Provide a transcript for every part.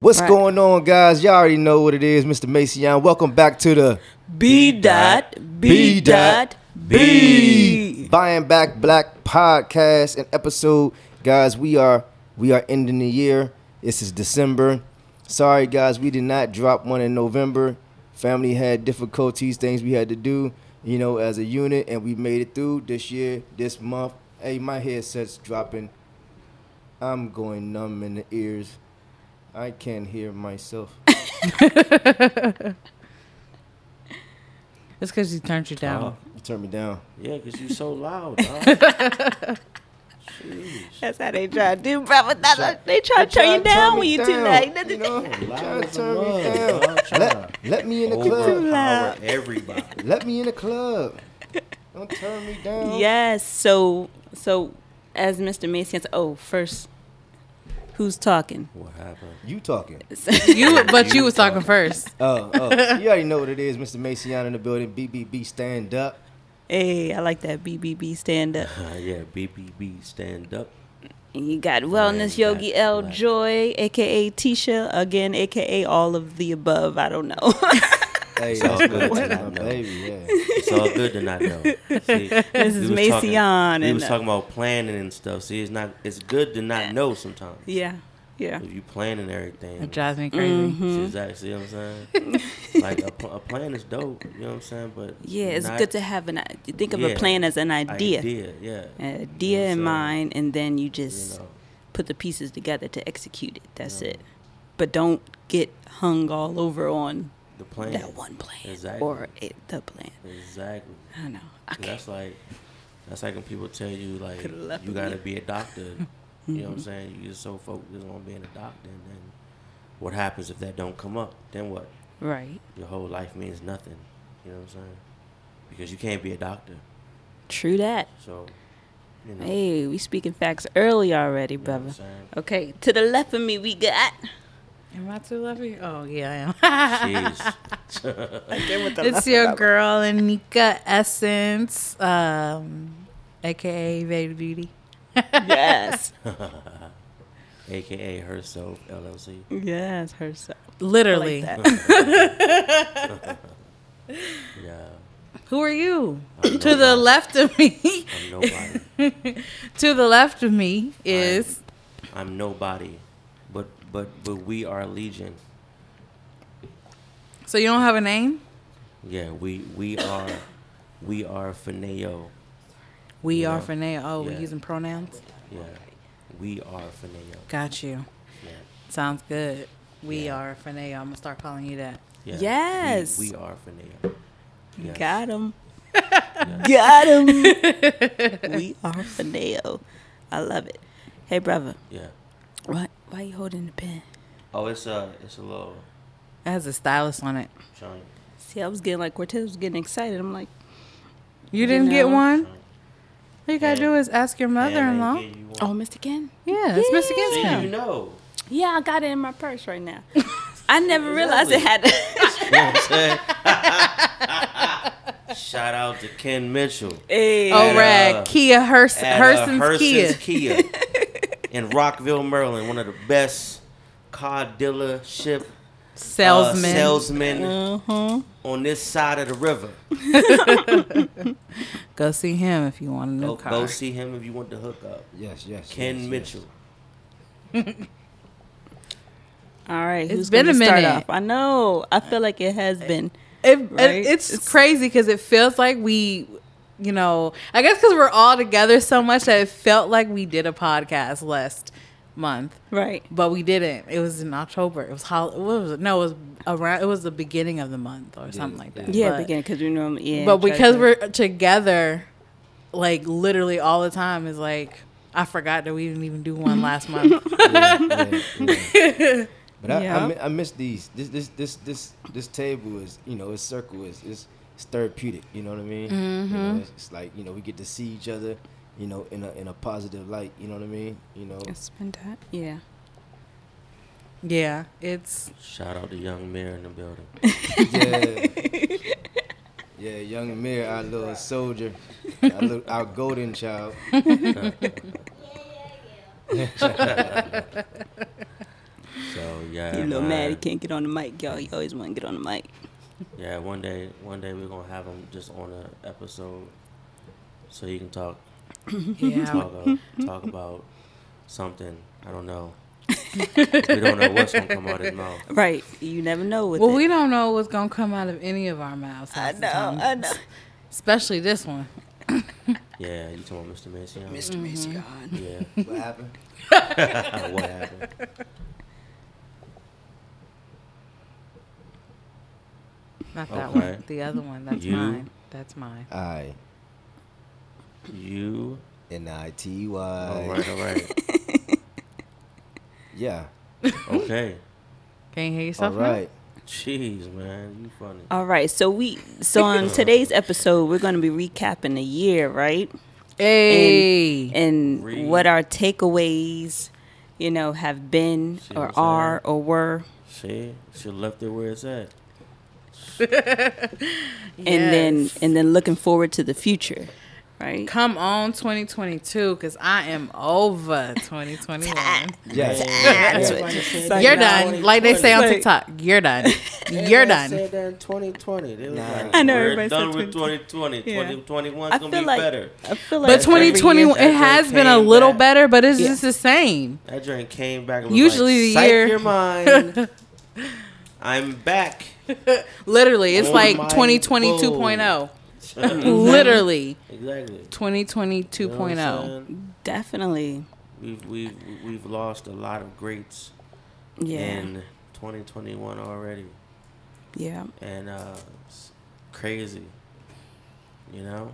What's Right. going on, guys? Y'all already know what it is, Mr. Mason. Welcome back to the B dot B dot B. Buying Back Black podcast and episode, guys. We are we are ending the year. This is December. Sorry, guys, we did not drop one in November. Family had difficulties, things we had to do, you know, as a unit, and we made it through this year, this month. Hey, my headset's dropping. I'm going numb in the ears. I can't hear myself. It's because he turned you uh-huh. down. Oh, You turned me down. yeah, because you so loud, dog. Jeez. That's how they try to do, brother. That's Try- how they try to turn you down when you too down, loud. You know, try to turn me mug, down. dog. Let, let me in the club. Overpower everybody. Let me in the club. Don't turn me down. Yes. So so as Mr. Mason said, oh, first, who's talking? What happened? You talking? You, but you was talking first. Oh, oh. You already know what it is, Mr. Mason in the building. BBB stand up. hey, I like that BBB stand up. Uh, yeah, BBB stand up. And you got Wellness Yeah, Yogi black, L black. Joy, aka Tisha, again, aka all of the above. I don't know. Hey, It's all good good. to My know. baby, yeah. It's all good to not know. See, This is we was Mason We was talking about planning and stuff. See, it's not. It's good to not know sometimes. yeah, yeah. If you planning everything, It drives me crazy. Mm-hmm. See, exactly. See what I'm saying? like a, a plan is dope. You know what I'm saying? But Yeah, it's not good to have an. i- Think of a plan as an idea, Idea, yeah. an idea You know in mind, and then you just You know, put the pieces together to execute it. That's Yeah. it. But don't get hung all over on the plan. that one plan Exactly. or it, the plan. Exactly. I don't know. I. That's like that's like when people tell you like you gotta you. be a doctor. You know what I'm mm-hmm. saying? You're so focused on being a doctor, and then what happens if that don't come up? Then what? Right. Your whole life means nothing. You know what I'm saying? Because you can't be a doctor. True that. So, you know. Hey, we speaking facts early already, brother. Okay, to the left of me we got. Am I too lovely? Oh, yeah, I am. Jeez. it's your girl, Anika Essence, um, aka Baby Beauty. yes. AKA herself LLC. Yes, herself. Literally. Like. Yeah. Who are you? I'm to the left of me. I'm nobody. to the left of me is. I'm nobody. But but we are legion. So you don't have a name? Yeah, we we are we are Fineo. We Yeah. are Fineo. Oh, we're using pronouns? Yeah. We are Fineo. Got you. Yeah. Sounds good. We Yeah. are Fineo. I'm going to start calling you that. yeah. Yes. We, we are Fineo. Yes. Got him. Yeah. Got him. we are Fineo. I love it. Hey, brother. yeah. Why, why you holding the pen? Oh, it's a it's a little It has a stylus on it. shiny. See, I was getting like Cortez was getting excited. I'm like, You didn't get know. one? shiny. All you gotta Yeah. do is ask your mother-in-law. And you oh, Mr. Ken. Yeah, it's Mr. See, you know. Yeah, I got it in my purse right now. I never realized it had. You know what I'm? Shout out to Ken Mitchell. hey. Oh, At, rag. uh, Kia Hurs- at, uh, Herson's Herson's Kia. Kia in Rockville, Maryland. One of the best car dealership uh, Salesman. salesmen Uh-huh. on this side of the river. Go see him if you want a new Go, car. go see him if you want to hook up. Yes, yes. Ken yes, yes. Mitchell. All right, It's who's been gonna a start minute. off? I know. I feel like it has been. It, it- it's, It's- crazy because it feels like we, you know, I guess because we're all together so much that it felt like we did a podcast last month, Right. but we didn't. It was in October. It was hol- what was it? No, it was around. It was the beginning of the month or something like that. Yeah, but, beginning because we normally yeah. but because to- we're together, like literally all the time, is like I forgot that we didn't even do one last month. Yeah, yeah, yeah. But I, Yeah. I, I miss these. This this this this this table is you know it's circle is it's, it's therapeutic. You know what I mean? You know, mm-hmm. it's, it's like you know we get to see each other. You know in a in a positive light. You know what I mean? You know. It's been that. Yeah. yeah, it's Shout out to Young Amir in the building. Yeah. Yeah, young Amir, our little soldier, our, little, our golden child. So Yeah, He a little mad he man. can't get on the mic, y'all. He always want to get on the mic. Yeah, one day, one day we're gonna have him just on an episode, so he can talk, Yeah. talk, uh, talk about something. I don't know. we don't know what's gonna come out of his mouth. Right. You never know with Well, it. we don't know what's gonna come out of any of our mouths. I know. time. I know. Especially this one. Yeah, you talking about Mr. Mason? Mr. Mason. Yeah. What happened? what happened? Not that Okay. one. The other one. That's You- mine. That's mine. I You. N I T All Y. right. All right. Yeah. Okay. Can you hear All yourself? now? right. Jeez, man, you funny. All right. So we so on today's episode we're going to be recapping the year, right? Hey. And Read. what our takeaways, you know, have been See or what I'm are or were. See, she left it where it's at. And then and then looking forward to the future, right? Come on, 2022, because I am over 2021. Yes. That's Yeah. what you said You're done. Like they say on TikTok, you're done. You're done. Said that in 2020. They was Nah. like, I know, We're everybody done said with 2020. Yeah. 2021 I is gonna feel be like better. I feel like But 2021, it has been a little back. better, but it's Yeah. just the same. That drink came back. And Usually like, the "Psych year- your mind. I'm back. Literally, it's Oh like my 2020 bull. 2.0. Literally, exactly. 2020 You know what I'm 2.0. saying? definitely. We've we've we've lost a lot of greats Yeah. in 2021 already, yeah. and uh, it's crazy. You know.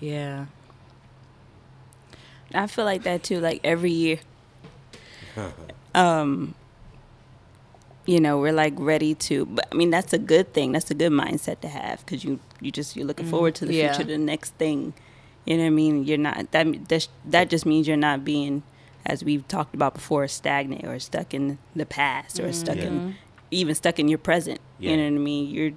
Yeah. I feel like that too. Like every year, um, you know, we're like ready to. But I mean, that's a good thing. That's a good mindset to have because you you just you're looking mm-hmm. forward to the yeah. future, the next thing. You know what I mean? You're not that that that just means you're not being, as we've talked about before, stagnant or stuck in the past or mm-hmm. stuck in even stuck in your present. Yeah. You know what I mean? You're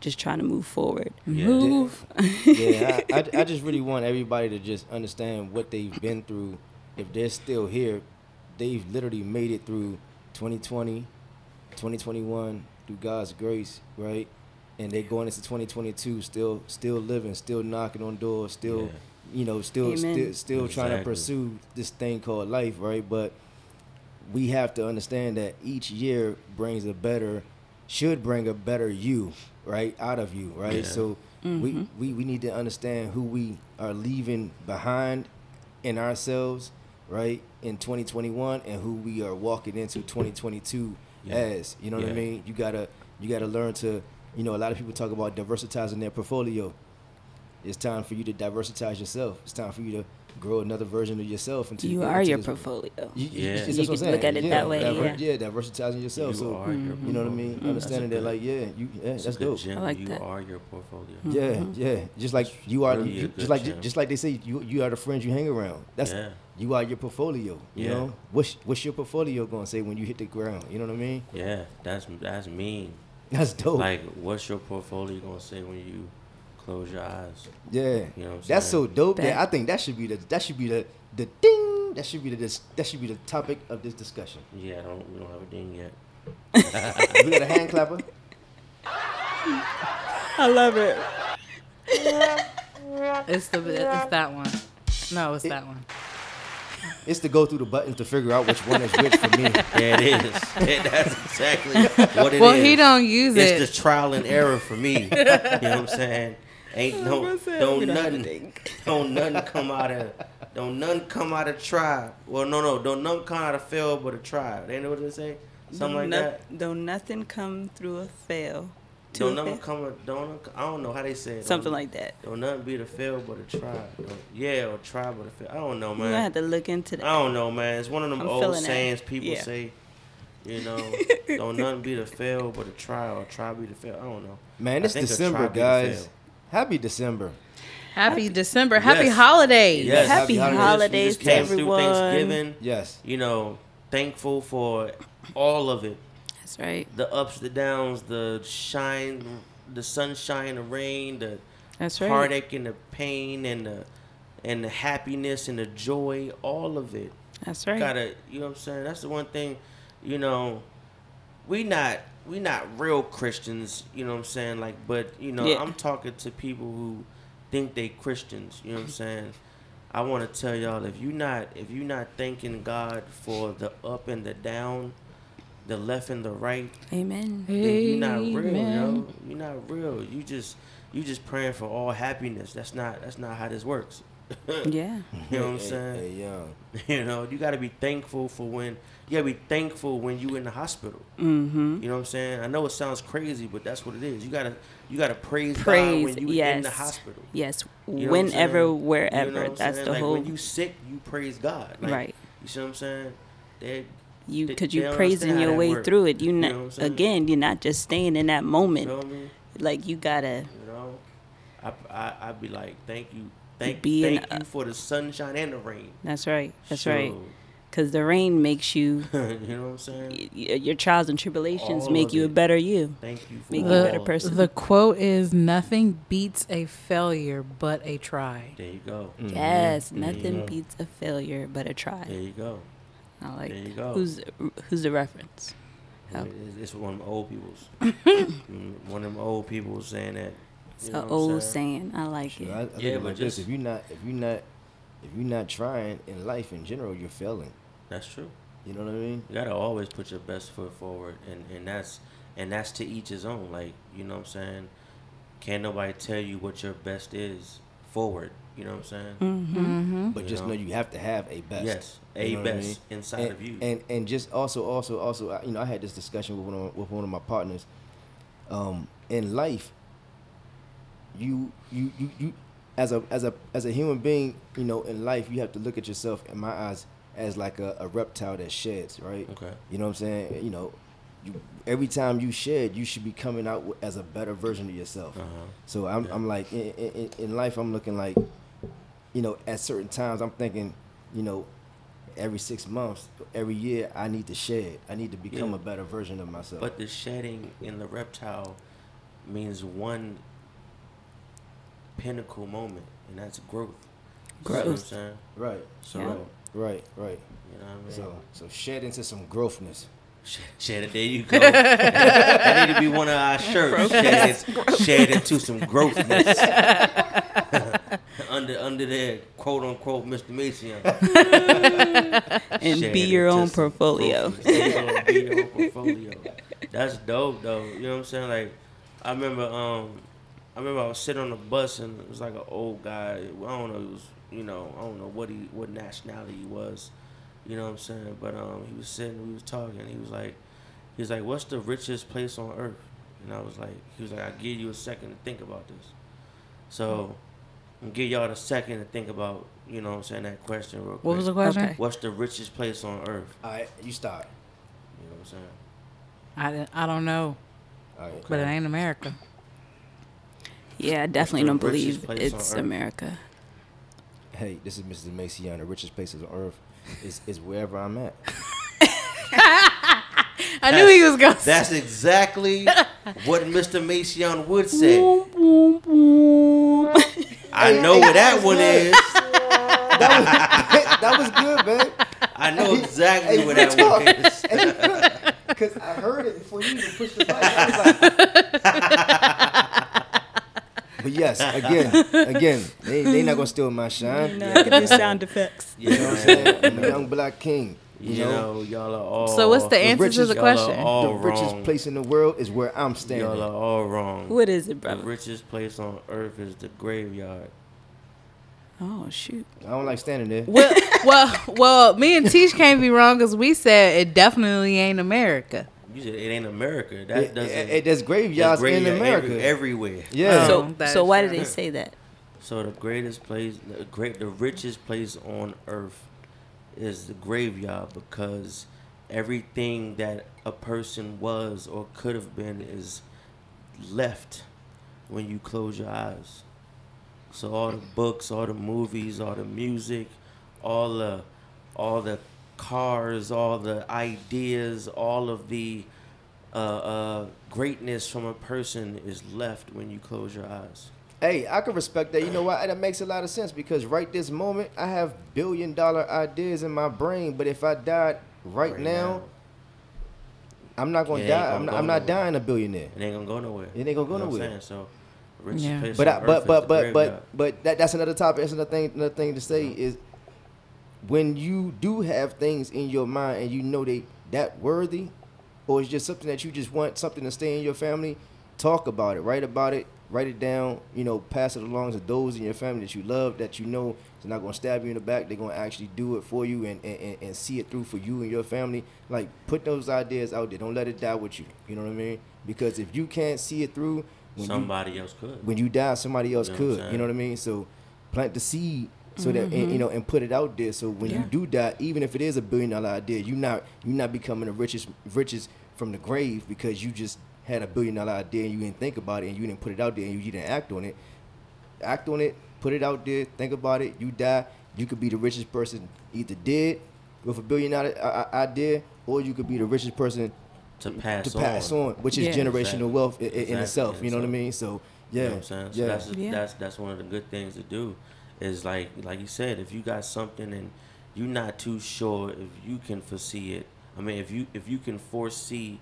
just trying to move forward. Yeah. Move. yeah, I, I, I just really want everybody to just understand what they've been through. If they're still here, they've literally made it through 2020, 2021 through God's grace, right? And they're going into 2022 still still living, still knocking on doors, still Yeah. you know, still Amen. still still trying to pursue this thing called life, right? But we have to understand that each year brings a better should bring a better you right out of you right Yeah. so we, mm-hmm. we we need to understand who we are leaving behind in ourselves right in 2021 and who we are walking into 2022 Yeah. as you know what i mean you gotta you gotta learn to you know a lot of people talk about diversitizing their portfolio it's time for you to diversitize yourself it's time for you to grow another version of yourself into You into are your portfolio. you, Yeah. that's You what I'm saying. look at it yeah, that way, diver- yeah. yeah, diversitizing yourself. You so are your mm-hmm. you know what I mean. portfolio. Understanding that, a like, yeah, you, yeah, It's that's a good dope. gem. I like you that. are your portfolio. Yeah, yeah. Just like you are, really you, just like gem. just like they say, you you are the friends you hang around. That's Yeah. You are your portfolio. You Yeah. know, what's what's your portfolio gonna say when you hit the ground? You know what I mean? Yeah, that's that's mean. That's dope. Like, what's your portfolio gonna say when you close your eyes? yeah, You know what I'm that's so dope. That That- I think that should be the that should be the the ding. That should be the dis- that should be the topic of this discussion. Yeah, I don't we don't have a ding yet. we got a hand clapper. I love it. It's the it's that one. No, it's that one. It's to go through the buttons to figure out which one is which for me. Yeah, it is. Yeah, that's exactly what it is. Well, he don't use It's it. It's the trial and error for me. you know what I'm saying? Ain't no don't nothing don't nothing come out of don't nothing come out of try. Well, no, no, don't nothing come out of fail but a try. They know what they say? Something like No- that. Don't nothing come through a fail. To Don't a nothing fail? come. Don't I don't know how they say it. Something Don't- like that. Don't nothing be the fail but a try. Don't, yeah, or try but a fail. I don't know, We're gonna have to look into that. I don't know, man. It's one of them I'm old feeling that. sayings people Yeah. say. You know, don't nothing be the fail but a try, or try be the fail. I don't know. Man, I it's December, try be the guys. Happy December. Happy December. Happy Yes. holidays. Yes. Happy Happy You holidays just to came through everyone. Thanksgiving. Yes. You know, thankful for all of it. That's right. The ups, the downs, the shine, the sunshine, the rain, the That's right. heartache and the pain and the and the happiness and the joy, all of it. That's right. Gotta, you know what I'm saying? That's the one thing. you know, we not we not real Christians, you know what I'm saying? Like, but you know, Yeah. I'm talking to people who think they Christians. You know what I'm saying? I want to tell y'all if you not if you not thanking God for the up and the down, the left and the right, Amen. then you're not real, yo. You're not real. You just you just praying for all happiness. That's not that's not how this works. Yeah. You know what I'm saying? Hey, young. You know, you gotta be thankful for when you gotta be thankful when you in the hospital. Mm-hmm. You know what I'm saying? I know it sounds crazy, but that's what it is. You gotta you gotta praise, God Praise, when you in yes. the hospital. Yes. You know what I'm Whenever, wherever. You know what I'm That's saying? the like whole. when you sick, you praise God. Like, right. You see what I'm saying? They You because you don't praising your way work. through it. You You not know what I'm saying? again. You're not just staying in that moment. feel me? Like you gotta. You know, I I I'd be like, thank you, thank Be in thank you for the sunshine and the rain. That's right. That's right. Because the rain makes you. you know what I'm saying? y- y- Your trials and tribulations All make of you a better you. Thank you for Make you a better person. The quote is nothing beats a failure but a try. There you go. Mhm. Yes, There you nothing beats a failure but a try. There you go. I like. There you go. Who's who's the reference? It's, it's one of them old people's. Mm, one of them old people saying that. It's an old saying? saying. I like Sure, it. I, I Yeah, think but like this: just- if you're not, if you're not, if you're not trying in life in general, you're failing. That's true. You know what I mean? You gotta always put your best foot forward, and and that's and that's to each his own. Like you know what I'm saying. Can't nobody tell you what your best is forward. You know what I'm saying. Mm-hmm. Mm-hmm. But You just know? know you have to have a best. Yes, You a know what I best mean? inside and, of you. And and just also also also you know I had this discussion with one of, with one of my partners. Um, in life, you you you you as a as a as a human being, you know, in life you have to look at yourself in my eyes as like a, a reptile that sheds, right? okay. You know what I'm saying? You know, you every time you shed, you should be coming out as a better version of yourself. Uh huh. So I'm, Yeah. I'm like in, in, in life, I'm looking like, you know, at certain times, I'm thinking, you know, every six months, every year, I need to shed. I need to become Yeah. a better version of myself. But the shedding in the reptile means one pinnacle moment, and that's growth. You see what I'm Growth. right, So, Yeah. right, right. you know what I mean? So so shed into some growthness. Shed, shed it. There you go. that need to be one of our shirts. Shed, it, shed into some growthness. under under there, quote unquote, Mr. Mason. And be your own portfolio. growthness. There you go, be your own portfolio. That's dope though. You know what I'm saying? Like I remember um I remember I was sitting on the bus and it was like an old guy. I don't know, he was you know, I don't know what he what nationality he was. You know what I'm saying? But um he was sitting, we was talking, he was like he was like, What's the richest place on earth? And I was like he was like, I'll give you a second to think about this. So give y'all a second to think about, you know what I'm saying, that question real quick. What was the question? Okay. What's the richest place on earth? All right, you start. You know what I'm saying? I, didn't- I don't know, All right. but it ain't America. Yeah, I definitely don't believe it's? America. Hey, this is Mrs. Macy on the richest places on earth. Is is wherever I'm at. I knew he was going. To. That's exactly what Mr. Mason would say. I Hey, know hey, where that that's one good. is. that was good, man. I know exactly Hey, where that talk. one is. Because I heard it before you even pushed the button. I was like, but yes, again, again, they they not gonna steal my shine. No, get the sound effects. Yeah, You know what I'm saying? I'm a young black king. You, You know, know, y'all are all. So what's the answer to richest- the y'all are question? all the richest wrong. place in the world is where I'm standing. Y'all are all wrong. What is it, brother? The richest place on earth is the graveyard. Oh shoot. I don't like standing there. well, well, well, me and Teach can't be wrong because we said it definitely ain't America. You said it ain't America. That It, doesn't. it, it- there's there's graveyards in America. every- everywhere. yeah. Oh. So that so why true. did they say that? So the greatest place, the great, the richest place on earth, is the graveyard because everything that a person was or could have been is left when you close your eyes. So all the books, all the movies, all the music, all the, all the cars, all the ideas, all of the uh, uh, greatness from a person is left when you close your eyes. Hey, I can respect that. You know what? That makes a lot of sense because right this moment, I have billion dollar ideas in my brain. But if I died right, Right now, now. I'm not gonna It die. gonna I'm not, I'm not dying a billionaire. It ain't gonna go nowhere. It ain't gonna go You know what I'm nowhere. saying? So, richest Yeah. place But I, earth but is but but but but that that's another topic. That's another thing. Another thing to say is when you do have things in your mind and you know they that worthy, or it's just something that you just want something to stay in your family. Talk about it. Write about it. Write it down. You know, pass it along to those in your family that you love, that you know is not gonna stab you in the back. They're gonna actually do it for you and, and, and- and see it through for you and your family. Like put those ideas out there. Don't let it die with you. You know what I mean? Because if you can't see it through, when you, somebody else could. when you die, somebody else You know could. You know what I mean? So plant the seed so that and, mm-hmm. you know and put it out there. So when you do die, even if it is a billion dollar idea, you're not you're not becoming the richest richest from the grave because you just had a billion dollar idea and you didn't think about it and you didn't put it out there and you didn't act on it. Act on it, put it out there, think about it. You die, you could be the richest person either dead with a billion dollar i- i- idea, or you could be the richest person to pass to pass on. on, which is Yeah. generational Exactly. wealth i- i- in, Exactly. itself. You know what I mean? So You yeah, know what I'm saying? So yeah. that's Yeah. that's that's one of the good things to do. Is like like you said, if you got something and you're not too sure if you can foresee it. I mean, if you if you can foresee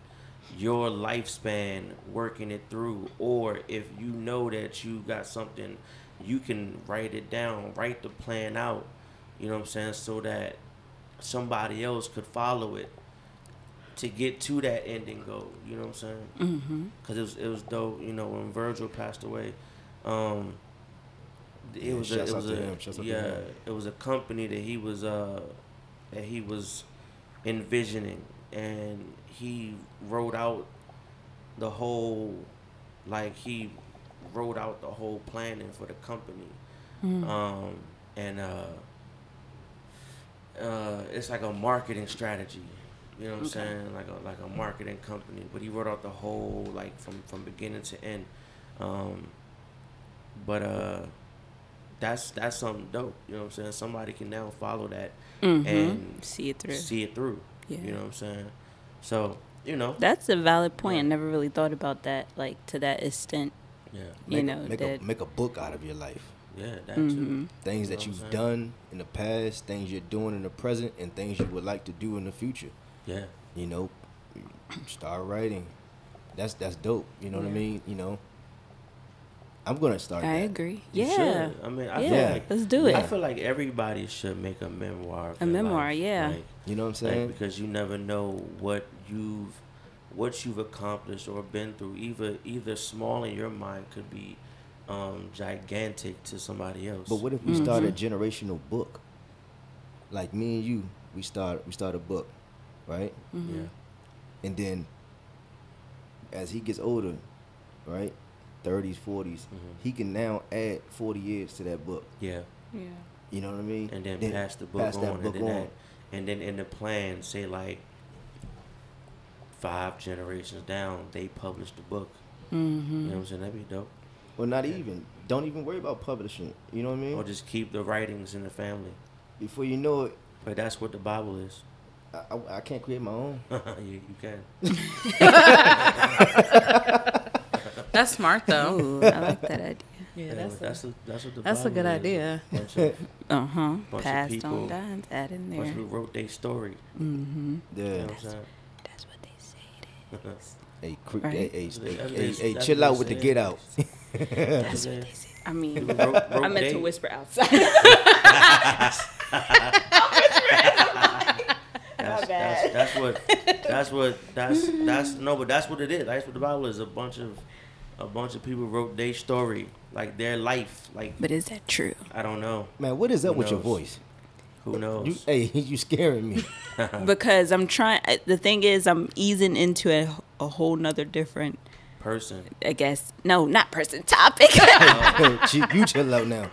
your lifespan working it through, or if you know that you got something, you can write it down, write the plan out. You know what I'm saying? So that somebody else could follow it to get to that ending goal. You know what I'm saying? Mm-hmm. because it was it was dope. You know, when Virgil passed away, um, it Yeah, was a, it was a him, shouts out to yeah, it was a company that he was uh that he was envisioning, and he wrote out the whole like he wrote out the whole planning for the company, um, and uh, uh, it's like a marketing strategy. You know what I'm saying? Like a like a marketing company. But he wrote out the whole like from from beginning to end. Um, but uh, that's that's something dope. You know what I'm saying? Somebody can now follow that Mm-hmm. and See it through. see it through. Yeah. You know what I'm saying? So you know, That's a valid point. I never really thought about that, like to that extent. yeah, You Make, know, a, make, that- a, make a book out of your life. yeah, that Mhm. too. Things You that you've done in the past, things you're doing in the present, and things you would like to do in the future. Yeah, You know, start writing. That's that's dope. You know what I mean? You know, I'm gonna start. I that. agree. You yeah. should. I mean, I yeah. feel like Let's do it. I feel like everybody should make a memoir. Of A their memoir, life. yeah. Like, You know what I'm like, saying? because you never know what you've what you've accomplished or been through. Either either small in your mind could be um, gigantic to somebody else. But what if we start a Mm-hmm. generational book? Like me and you, we start we start a book, right? Mm-hmm. yeah, And then as he gets older, right, thirties, 40s Mhm. he can now add forty years to that book. yeah, Yeah. You know what I mean? and then, pass the book pass on, that book and then on. that- and then in the plan say like five generations down, they publish the book. Mm-hmm. You know what I'm saying? That'd be dope. Or not even. Don't even worry about publishing. You know what I mean? Or just keep the writings in the family. Before you know it, But that's what the Bible is. I, I, I can't create my own. you, you can. That's smart though. Ooh, I like that idea. yeah, Yeah, that's that's a, that's what the that's a good is. idea. Uh huh. Bunch of Passed on down, add in bunch there. of people wrote their story. Mm-hmm. Yeah. You know what I'm saying? That's what they say. It is. Hey, cre- Right. hey, hey, hey, hey, hey, chill out with the get out. That's what they say. I mean, People wrote, wrote I meant they- to whisper outside. That's, bad. that's, that's what that's what that's that's no, but that's what it is. That's what the Bible is. A bunch of a bunch of people wrote their story, like their life. Like but is that true? I don't know. Man, what is up Who with your voice? Who knows? You, hey, you scaring me. Because I'm trying. The thing is, I'm easing into a, a whole nother different. Person. I guess no, not person topic. She- you chill out now.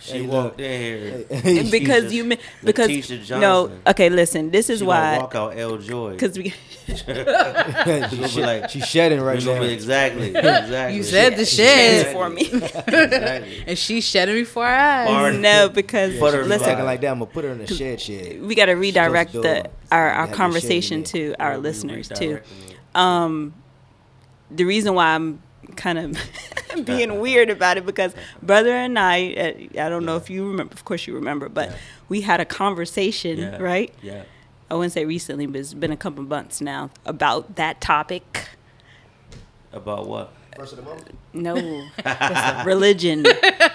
She Hey, walked in here. Hey, because Letitia- you mi- because Letitia no. Okay, listen. This is She why walk out L Joy. because we she, be like- she's shedding right now. exactly. Exactly. You said the she shed. shed for me. exactly. And she's shedding before our eyes. Bar- no, because Butter She's listen, acting like that. I'm gonna put her in a shed shed. we got to redirect the our, our conversation to our listeners too. Um, the reason why I'm kind of being weird about it because brother and I, uh, I don't know if you remember. Of course you remember, but we had a conversation, right? Yeah. I wouldn't say recently, but it's been a couple months now about that topic. About what? First of the month. No, religion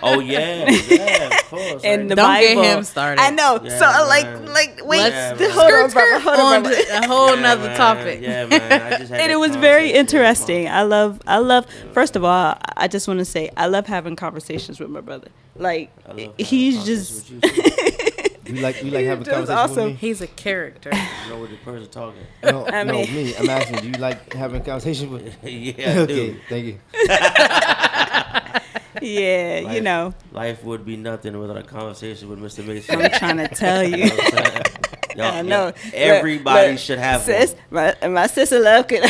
Oh yeah, yeah, of course. and right. the Don't get him started. I know. Yeah, so man. like, like, wait, Yeah, th- man. hold on, Skirt, brother, hold on on, brother. to a whole Yeah, nother man. topic. Yeah, man. I just had and it was very interesting. I love, I love. First of all, I just want to say I love having conversations with my brother. Like I love having he's just with you, You like you like He's having just conversations awesome. with He's a character. you know what the person talking. me? No, I no, mean- me. I'm asking. Do you like having conversations with? yeah, I okay, do. thank you. yeah, you know. Life would be nothing without a conversation with Mr. Mason. I'm trying to tell You you. know I'm? Y'all- I know. y'all- everybody Look, should have sis, one. My, my sister love could.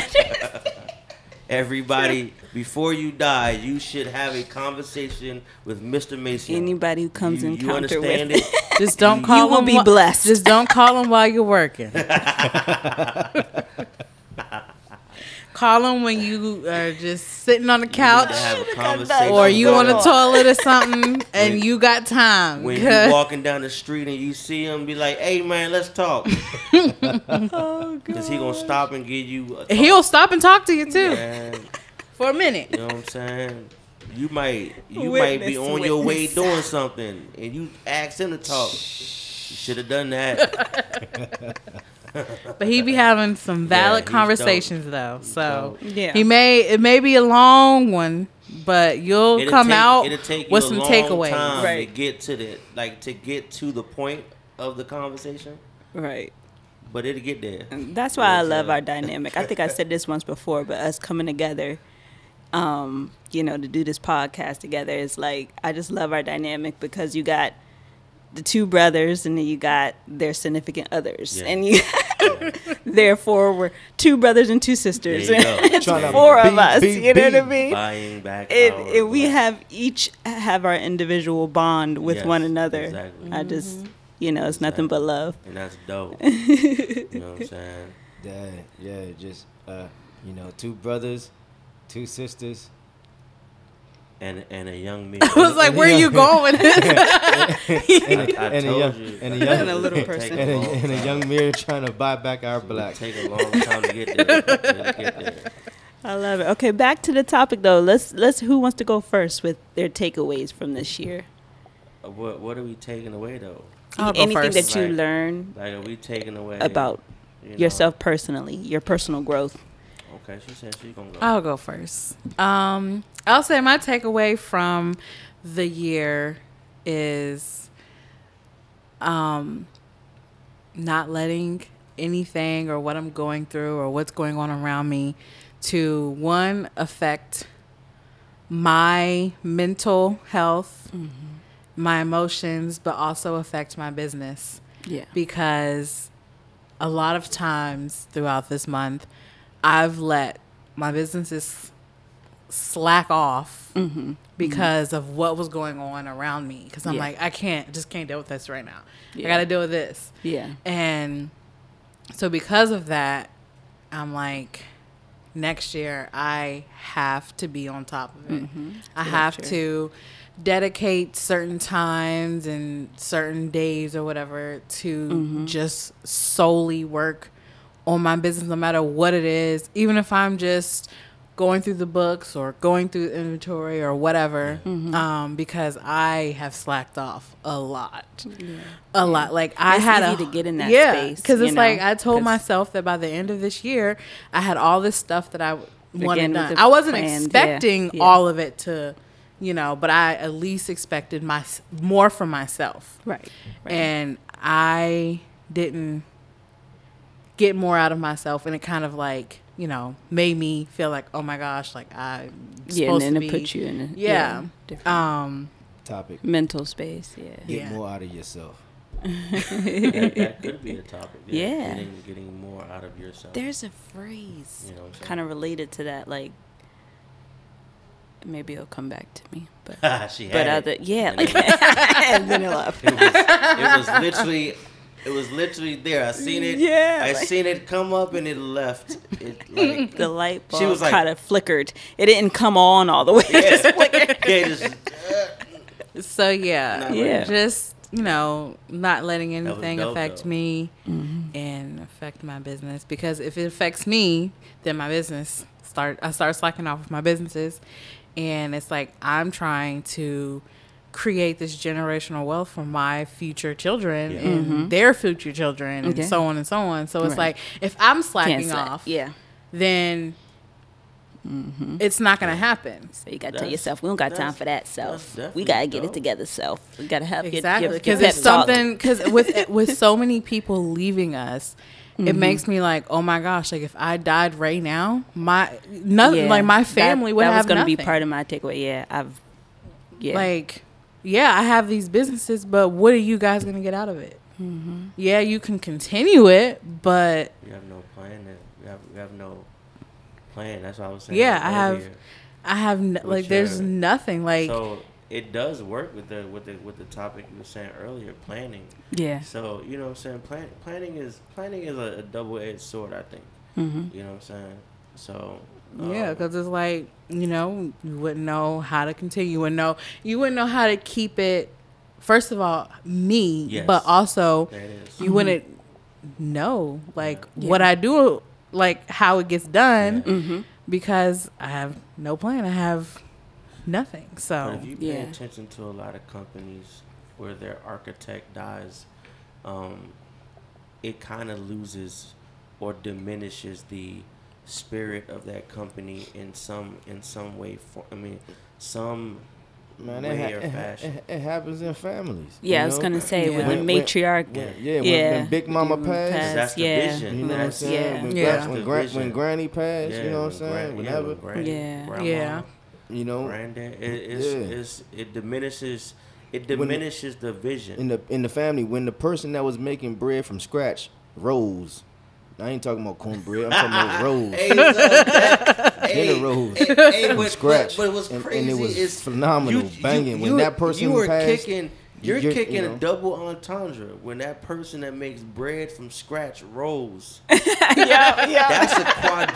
Everybody, before you die, you should have a conversation with Mr. Mason. Anybody who comes you, in you contact with it? Just don't call You call will him. be whi- blessed. Just don't call him while you're working. call him when you are just sitting on the couch to have a Should've got that. conversation. or you on the toilet or something, and When- you got time. When because- you walking down the street and you see him, be like, "Hey man, let's talk," oh, because he gonna stop and give you. A talk. He'll stop and talk to you too Man, for a minute. you know what I'm saying? You might, you might be Witness, on your way doing something, and you ask him to talk. You should have done that. But he be having some valid he's conversations though. So. Yeah. he may it may be a long one, but you'll It'll come take- out it'll take you with a some long takeaways. time Right. To get to the like to get to the point of the conversation, right. but it'll get there. And That's why I love our dynamic. I think I said this once before, but us coming together, um, you know, to do this podcast together is like I just love our dynamic because you got the two brothers and then you got their significant others, Yeah. and you therefore we're two brothers and two sisters. There you go. it's four of be- us. be- you know what I mean? Buying back. And, our and we have each have our individual bond with Yes, one another. exactly. I just, you know, it's nothing but love. and that's dope. you know what I'm saying? Yeah, yeah, just uh, you know, two brothers, two sisters. And and a young me. I was like, where are you going with this? and, I- a, I and a young, you. and a And a little Take person. and a, and a young mirror trying to buy back our black. Take a long time to get there. It'll get there. I love it. Okay, back to the topic though. Let's let's who wants to go first with their takeaways from this year? Uh, What what are we taking away though? I'll Anything that you Like- learned Like are we taking away about you know- yourself personally, your personal growth. Okay, she said she's gonna go. I'll go first. Um, I'll say my takeaway from the year is um, not letting anything or what I'm going through or what's going on around me to one affect my mental health, my emotions, but also affect my business Yeah. because a lot of times throughout this month, I've let my businesses slack off Mm-hmm. because of what was going on around me. Because I'm Yeah. like, I can't, just can't deal with this right now. Yeah. I got to deal with this. Yeah. And so because of that, I'm like, next year I have to be on top of it. Mm-hmm. I have sure. to dedicate certain times and certain days or whatever to Mm-hmm. just solely work on my business, no matter what it is. Even if I'm just going through the books or going through inventory or whatever, Mm-hmm. um, because I have slacked off a lot, a lot. Like I It's had easy a, to get in that yeah, space, because it's like I told myself that by the end of this year, I had all this stuff that I wanted done. I wasn't plans, yeah, expecting yeah. all of it to, you know, but I at least expected my more from myself, Right. right. and I didn't get more out of myself, and it kind of like you know made me feel like oh my gosh, like I'm yeah, and then to it be, puts you in a yeah, different um, Topic. mental space. Yeah. Get Yeah. more out of yourself. that, that could be a topic. Yeah. Getting, getting more out of yourself. There's a phrase You know what I'm saying? kind of related to that, like maybe it'll come back to me, but she had but it. other yeah, And like and then it left. it was, it was literally it was literally there. I seen it. Yeah, I like- seen it come up and it left. It like The light bulb She was like- kind of flickered. It didn't come on all the way. It just flickered. yeah, just So yeah, Not Yeah. just you know, not letting anything dope, affect though. me Mm-hmm. and affect my business because if it affects me, then my business start I start slacking off with my businesses and it's like I'm trying to create this generational wealth for my future children Yeah. and their future children and so on and so on. So it's Mm-hmm. Right. like if I'm slacking slack. off, Yeah. then Mm-hmm. it's not gonna happen. So you got to tell yourself, we don't got time for that that's self. We got to get dope. it together, self. We got to have Exactly, your, your, because it's something. Because with with so many people leaving us, it Mm-hmm. makes me like, oh my gosh! Like if I died right now, my nothing, Yeah. like my That- family would that have was gonna be part of my takeaway. Yeah, I've. Yeah. Like, yeah, I have these businesses, but what are you guys gonna get out of it? Mm-hmm. Yeah, you can continue it, but You have no plan. Then. You have you have no plan. That's what I was saying. Yeah, I have- earlier. I have n- like there's nothing like so it does work with the with the with the topic you were saying earlier, planning. yeah. So you know what I'm saying. Plan, planning is planning is a, a double edged sword. I think. Mm-hmm. You know what I'm saying. So. Yeah, um, because it's like you know you wouldn't know how to continue. You wouldn't know you wouldn't know how to keep it. First of all, me, Yes. but also there it is. you wouldn't know like Yeah. what I do, like how it gets done, Yeah. Mm-hmm. because I have no plan. I have nothing. But So if you pay Yeah. attention to a lot of companies where their architect dies, um, it kind of loses or diminishes the spirit of that company in some in some way. For, I mean, some Man, it, way ha- or it, fashion. it, it happens in families. Yeah, you I was know? gonna say Yeah. when, When- the matriarch. When, yeah, when, Yeah. when Big Mama passed, passed. that's the yeah. vision. you know what I'm saying? Yeah. When, Yeah. Gra- when, the Gra- when Granny passed, you know what I'm saying? gran- yeah, Whenever, when gran- Yeah. grandma, Yeah. you know, granddad, it, it's, Yeah. it's, it diminishes it When- diminishes the vision. in the in the family, when the person that was making bread from scratch rose, I ain't talking about cornbread. I'm talking about rolls. Hey, look, that- Dinner hey, rolls hey, hey, from but, scratch, But, but what's and, crazy and it was is phenomenal, banging. when you- that person you were passed, kicking, you're, you're- kicking you a double entendre when that person that makes bread from scratch rolls. yeah, yeah. That's a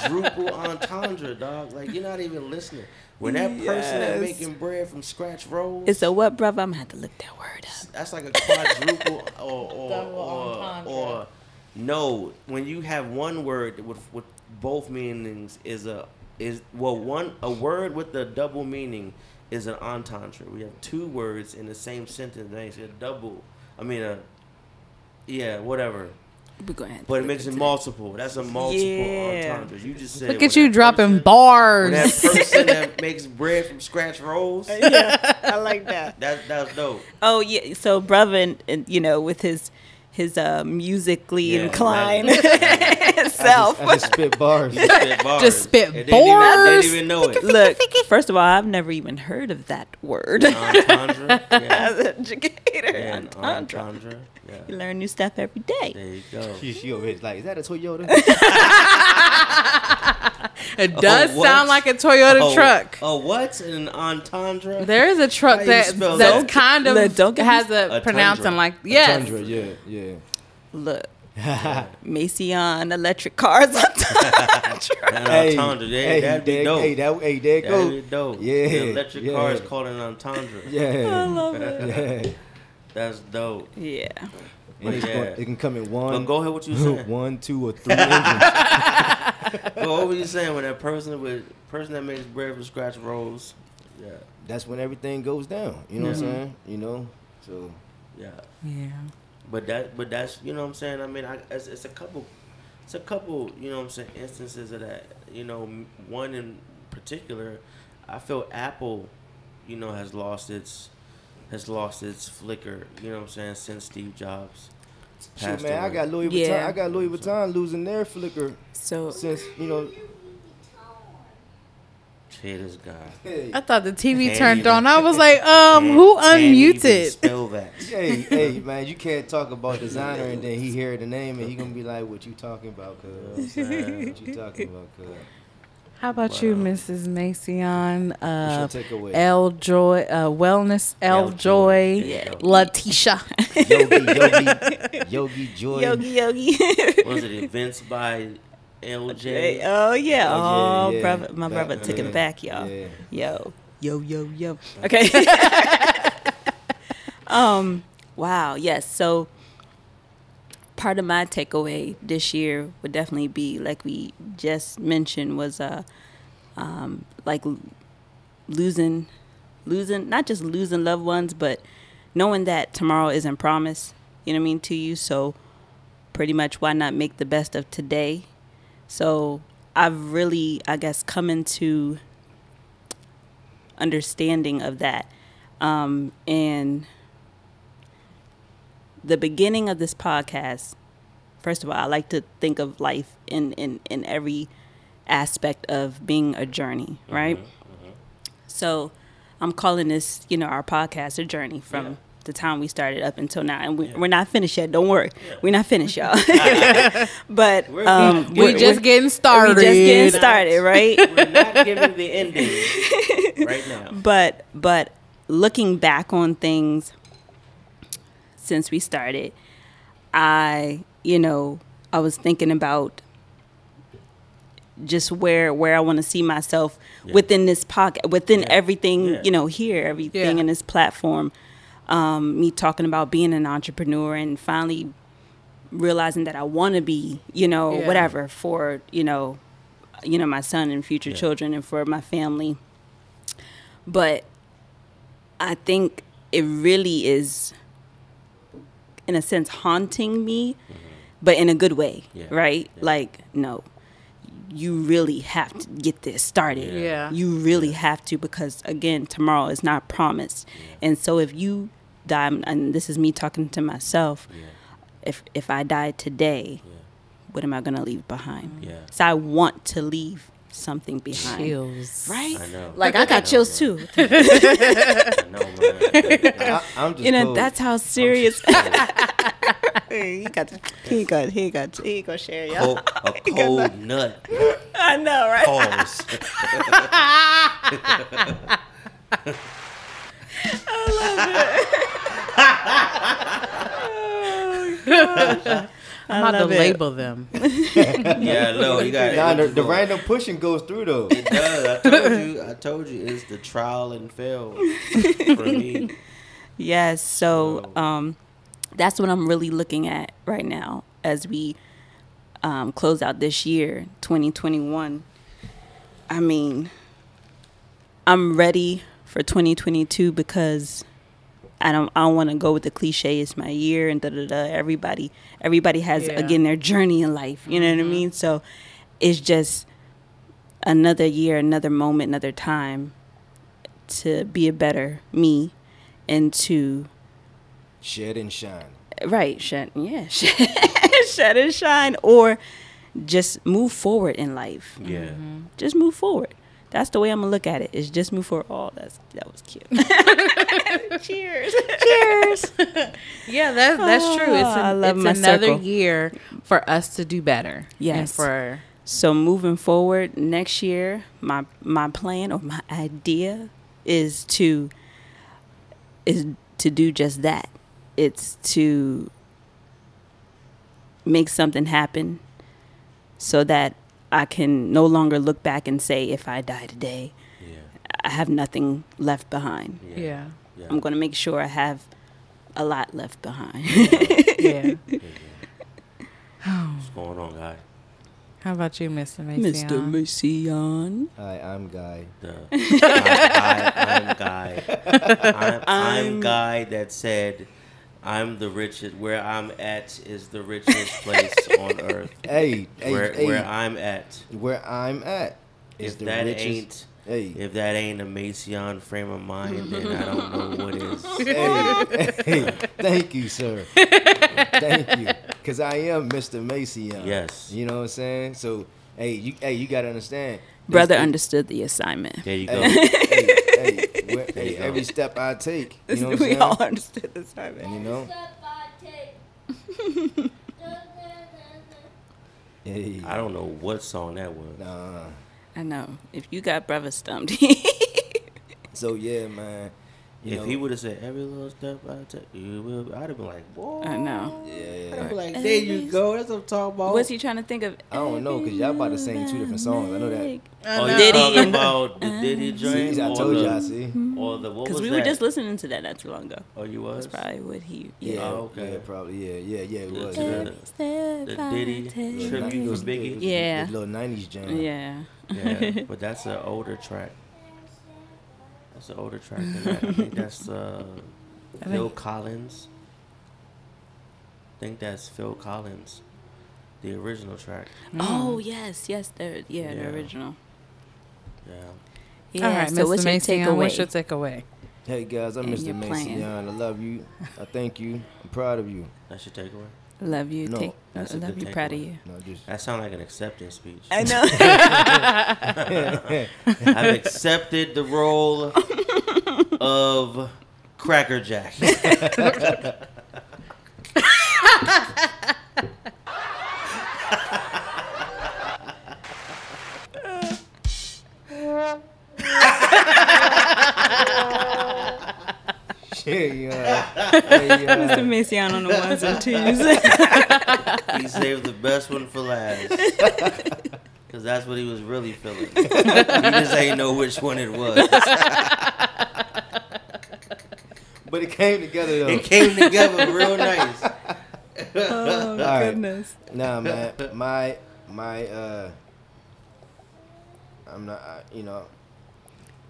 quadruple entendre, dog. Like you're not even listening. When that person that making bread from scratch rolls, It's a what, brother? I'm gonna have to look that word up. that's like a quadruple or or, Double or, entendre. or no. When you have one word with with both meanings is a is well one a word with a double meaning is an entendre. We have two words in the same sentence. That makes it a double. I mean a yeah whatever. We're going to But it makes it multiple. That's a multiple Yeah. entendres. You just said look at you that dropping person- bars. That person that makes bread from scratch rolls. yeah, I like that. That that's dope. Oh yeah, so brother, and, and you know, with his his uh, musically Yeah, inclined right. self. I just spit bars. He spit bars. Just spit And they didn't even- bars. even know it. Look, first of all, I've never even heard of that word. Entendre. Yeah. As an educator, Yeah, an entendre. entendre. You learn new stuff every day. There you go. She, she over like, is that a Toyota? It does Oh, sound like a Toyota Oh, truck. Oh, what's an entendre? There is a truck How that spell that's that? kind of Look, don't has a, A pronouncing tundra. like yes. Tundra, yeah, yeah. Look, Mason electric cars. entendre. An Hey, entendre. Yeah, hey, that'd be there, dope. hey, that, hey, there it That'd go. be dope. Yeah, The electric yeah. car is called an entendre. I love it. yeah. That's dope. Yeah. And it's Yeah. going, it can come in one. But one, go ahead, what you saying? one, two, or three engines. Well, what were you saying when that person with person that makes bread from scratch rolls? Yeah, That's when everything goes down. You know what I'm saying? You know, so yeah. Yeah. But that, but that's you know what I'm saying. I mean, I, it's, it's a couple, it's a couple. You know what I'm saying instances of that. You know, one in particular, I feel Apple, you know, has lost its, has lost its flicker. You know what I'm saying since Steve Jobs. Shoot, passed man, I got Louis Vuitton. Yeah. I got Louis Vuitton losing their flicker So since you know. Hey, this guy. Hey, I thought the TV Can't turned on. I was like, um, Can't- who unmuted? Spell that. hey, hey, man, you can't talk about designer and then he hear the name and he gonna be like, "What you talking about, cuz? what you talking about, cuz?" How about you, Mrs. Mason? Uh, What's your takeaway? L Joy, uh, Wellness, L L Joy, Joy. Yeah. Letitia. Yogi, Yogi, Yogi Joy. Yogi Yogi. Was it events by LJ? Hey, oh yeah, Oh, oh, yeah, yeah. brother, my Back- brother took yeah, it back, y'all. Yeah. Yo, yo, yo, yo. Okay. um, wow, yes. So part of my takeaway this year would definitely be like we just mentioned was uh um like losing losing not just losing loved ones but knowing that tomorrow isn't promised you know what i mean to you. So pretty much why not make the best of today? So i've really i guess come into understanding of that. Um and the beginning of this podcast, first of all, I like to think of life in, in, in every aspect of being a journey, right? So I'm calling this, you know, our podcast a journey from Yeah. the time we started up until now. And we, Yeah. we're not finished yet. Don't worry. We're not finished, y'all. but We're- um, We we're- just we're- getting we started. just getting started, right? We're not giving the ending right now. but but looking back on things since we started i you know i was thinking about just where where i want to see myself Yeah. within this pocket within Yeah. everything Yeah. you know here everything Yeah. in this platform um me talking about being an entrepreneur and finally realizing that i want to be you know Yeah. whatever for you know you know my son and future Yeah. children and for my family but I think it really is, in a sense, haunting me, but in a good way, Mm-hmm. Yeah. right? Yeah. Like, no, you really have to get this started. Yeah. Yeah. You really have to because, again, tomorrow is not promised. And so if you die, and this is me talking to myself, Yeah, if, if I die today, yeah, what am I going to leave behind? yeah. So I want to leave something behind. Chills. Right? I know. Like, I I got know, chills man. too. I know, man. I, I'm just you know cold. that's how serious he got he got he got he gonna share y'all cold, a cold nut. i know right Pause. Oh, I'm about to it. label them. yeah, no, you got Nah, the, it. the random pushing goes through though. It does. I told you. I told you. It's the trial and fail for me. yes so So- um that's what i'm really looking at right now as we um close out this year 2021 i mean i'm ready for 2022 because I don't I don't want to go with the cliche. It's my year and da da da. Everybody everybody has Yeah. again their journey in life. You know what I mm-hmm. mean? So it's just another year, another moment, another time to be a better me and to Shed and shine. right shed yeah shed, shed and shine or just move forward in life. Yeah. Mm-hmm. Just move forward. That's the way I'm gonna look at it. it. Is just move forward. Oh, that's that was cute. Cheers. Cheers. Yeah, that's that's true. It's, Ah, an, it's another circle. year for us to do better. And Yes. for So moving forward next year, my my plan or my idea is to is to do just that. It's to make something happen so that I can no longer look back and say if I die today, Yeah. I have nothing left behind. Yeah. yeah, Yeah. I'm going to make sure I have a lot left behind. yeah. Yeah, yeah. What's going on, guy? How about you, Mr. Mason? Mr. Macion. Hi, I'm Guy. The, I, I, I'm guy. I'm, I'm I'm- guy that said, "I'm the richest. Where I'm at is the richest place on earth. Hey, hey, Where hey, where I'm at. where I'm at is If the that richest. ain't Hey, if that ain't a Macion frame of mind, then I don't know what is. hey, hey, thank you, sir. thank you, cause I am Mr. Macion. Yes. You know what I'm saying? So, hey, you, hey, you gotta understand. Brother This- understood the assignment. There you go. Hey, hey, hey, where- hey, every step I take, you know what I'm we saying? all understood the assignment. And eh? you know, hey, I don't know what song that was. nah. I know. If you got brother stumped, So yeah, man. You if know, he would have said every little step I take, you will. I'd have been like, whoa. I know. yeah, I'd yeah. have like, there you go. That's what I'm talking about. What's he trying to think of? I don't know because y'all about to sing two different songs. I know that. I Oh, know. you Diddy talking and- about the uh-huh. Diddy joint? See, I told y'all. See. Mm-hmm. Or the what Because we that? were just listening to that not too long ago. Oh, you was. That's probably what he. Yeah. Oh, okay. Yeah, probably. Yeah, yeah, yeah. It The- was. the- yeah. the Diddy Little tribute ni- for was- Biggie? Yeah. The little '90s jam. Yeah. Yeah, but that's an older track. That's an older track than that. I think that's uh, I Phil think- Collins. I think that's Phil Collins, the original track. Oh yes, yes. The yeah, Yeah. the original. Yeah. Yeah. All right, so Mr. what's your takeaway? what's your takeaway? Hey guys, I'm And Mr. your. Mason. I love you. I thank you. I'm proud of you. That's your takeaway. Love you. No, take, I that's a love you. Proud of you. No, just That sounds like an acceptance speech. I know. I've accepted the role of Cracker Jack. shit, yeah. Hey, Mr. yeah. Mason on the ones and twos. he saved the best one for last. Because that's what he was really feeling. he just ain't know which one it was. But it came together though. It came together real nice. oh right. goodness. Nah, man. My my uh, I'm not. I, you know,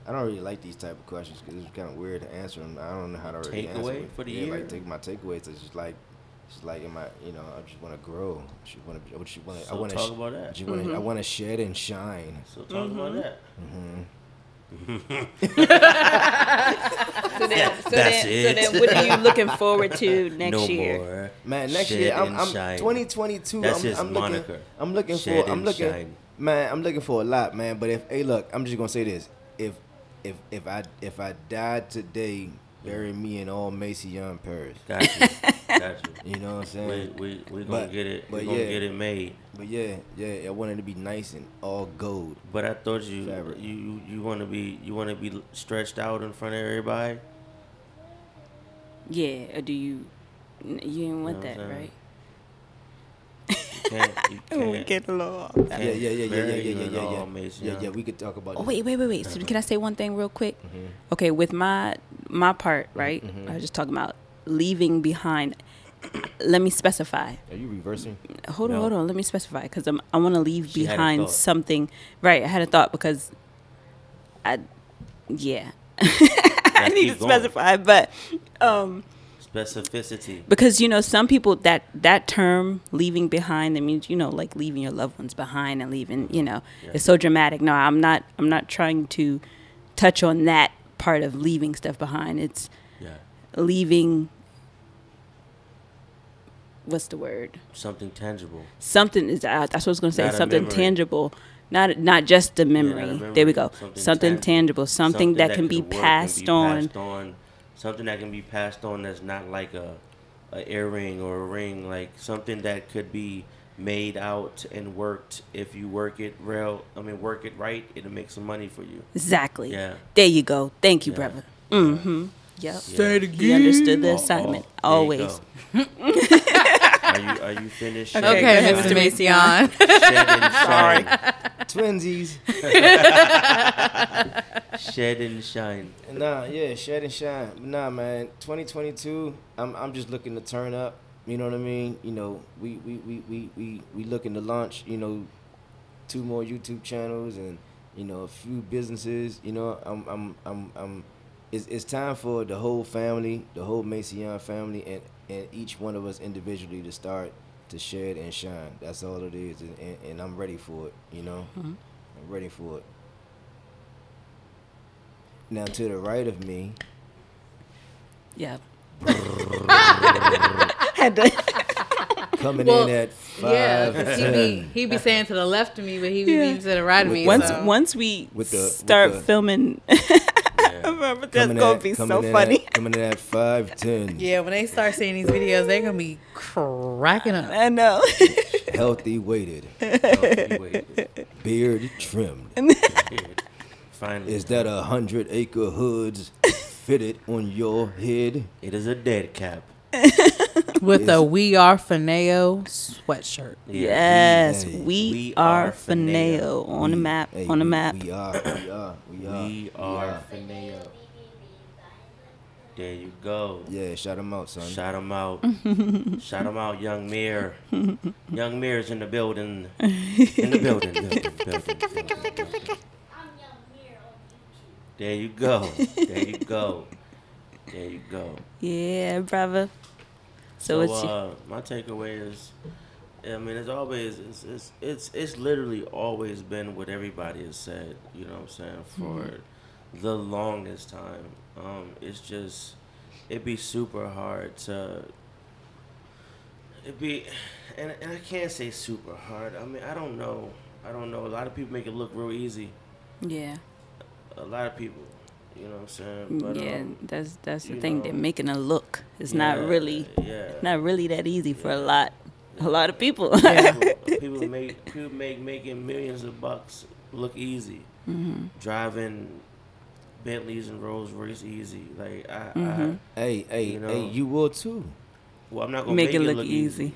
I don't really like these type of questions because it's kind of weird to answer them. I don't know how to really answer Takeaway them. for the yeah, year? like take my takeaways. It's just like, it's like, am I? You know, I just want to grow. I just want to. I just want to. I want to. talk about that. I just want to. I want to shed and shine. So talk about mm-hmm. that. So then, so That's then, it. so then, what are you looking forward to next no year? more. Man, next Shed year I'm, I'm 2022. That's I'm, his I'm looking. moniker. I'm looking Shed for. I'm looking. shine. Man, I'm looking for a lot, man. But if hey, look, I'm just gonna say this: if if if I if I died today, bury me in all Macy Young Paris. Got you. Got you. You know what I'm saying? We we we gonna But- get it. We but gonna yeah. get it made. But yeah, yeah, I wanted to be nice and all gold. But I thought you Fabric. you you, you want to be you want to be stretched out in front of everybody. Yeah, or do you? You didn't want You know that, right? You can't. You can't. get a little off. Yeah, yeah, yeah, yeah, yeah, bury yeah, yeah, yeah, all yeah. Yeah, yeah. We could talk about. Oh wait, wait, wait, wait. So can I say one thing real quick? Mhm. Okay, with my my part, right? Mhm. I was just talking about leaving behind. Let me specify. Are you reversing? Hold on, No. hold on. Let me specify because I'm I want to leave She behind something. Right, I had a thought because I, yeah, I need to going. specify, but um, Specificity. because you know some people that that term leaving behind that means you know like leaving your loved ones behind and leaving you know Yeah. it's so dramatic. No, I'm not. I'm not trying to touch on that part of leaving stuff behind. It's Yeah. leaving. What's the word? Something tangible. something is uh, that's what I was going to say Not something tangible not not just the not a memory memory, there we go something something, tangible. tangible something, that, can be passed be on passed on. Something that can be passed on that's not like a, a earring or a ring. Like something that could be made out and worked. If you work it real, I mean work it right, it'll make some money for you. exactly Yeah. there you go thank you Yeah. brother mm-hmm yep Say it he understood the Oh, oh, assignment always go. are you are you finished? Okay, Okay, go Mr. Mr. Mason. Shed and. Twinsies. Shed and shine. Nah, yeah, shed and shine. Nah, man, 2022. I'm I'm just looking to turn up. You know what I mean? You know, we we we we we, we looking to launch. You know, two more YouTube channels and you know a few businesses. You know, I'm I'm I'm I'm. It's, it's time for the whole family, the whole Macy Young family, and, and each one of us individually to start to shed and shine. That's all it is, and, and, and I'm ready for it. You know, Mhm. I'm ready for it. Now to the right of me, yep had to coming Well, in at five. Yeah, five 'cause he be he be saying to the left of me, but he be Yeah. mean to the right of me. once so. once we With the- start the- filming Yeah. that's coming gonna at, be so funny At, coming in at five ten. yeah, when they start seeing these videos, they're gonna be cracking up. I know Healthy weighted, Oh, wait. beard trimmed. Finally. Is that a hundred acre hoods fitted on your head. It is a dead cap. With a We Are Fineo sweatshirt. Yeah, yes, we- we, we are are Fineo Fineo. on the map. hey, on the map. We are. We are. We are. We are Fineo. There you go. Yeah, shout him out, son. Shout him out. Shout him out, Young Mir. Young Mir's in the building. In the building. There you go. There you go. There you go. Yeah, brother. So, So, it's uh, my takeaway is, I mean, it's always it's, it's it's it's literally always been what everybody has said. You know what I'm saying for the longest time. Um, it's just it'd be super hard to. It'd be, and and I can't say super hard. I mean, I don't know. I don't know. A lot of people make it look real easy. yeah, A lot of people. You know what I'm saying? But, yeah. um, that's that's the thing. know, They're making a look. It's not really Yeah. not really that easy for a lot a lot of people. people, people make people make making millions of bucks look easy. Mm-hmm. Driving Bentleys and Rolls Royce easy. Like I, Mhm. Hey, hey, You hey, you will too. Well, I'm not gonna Make it look easy.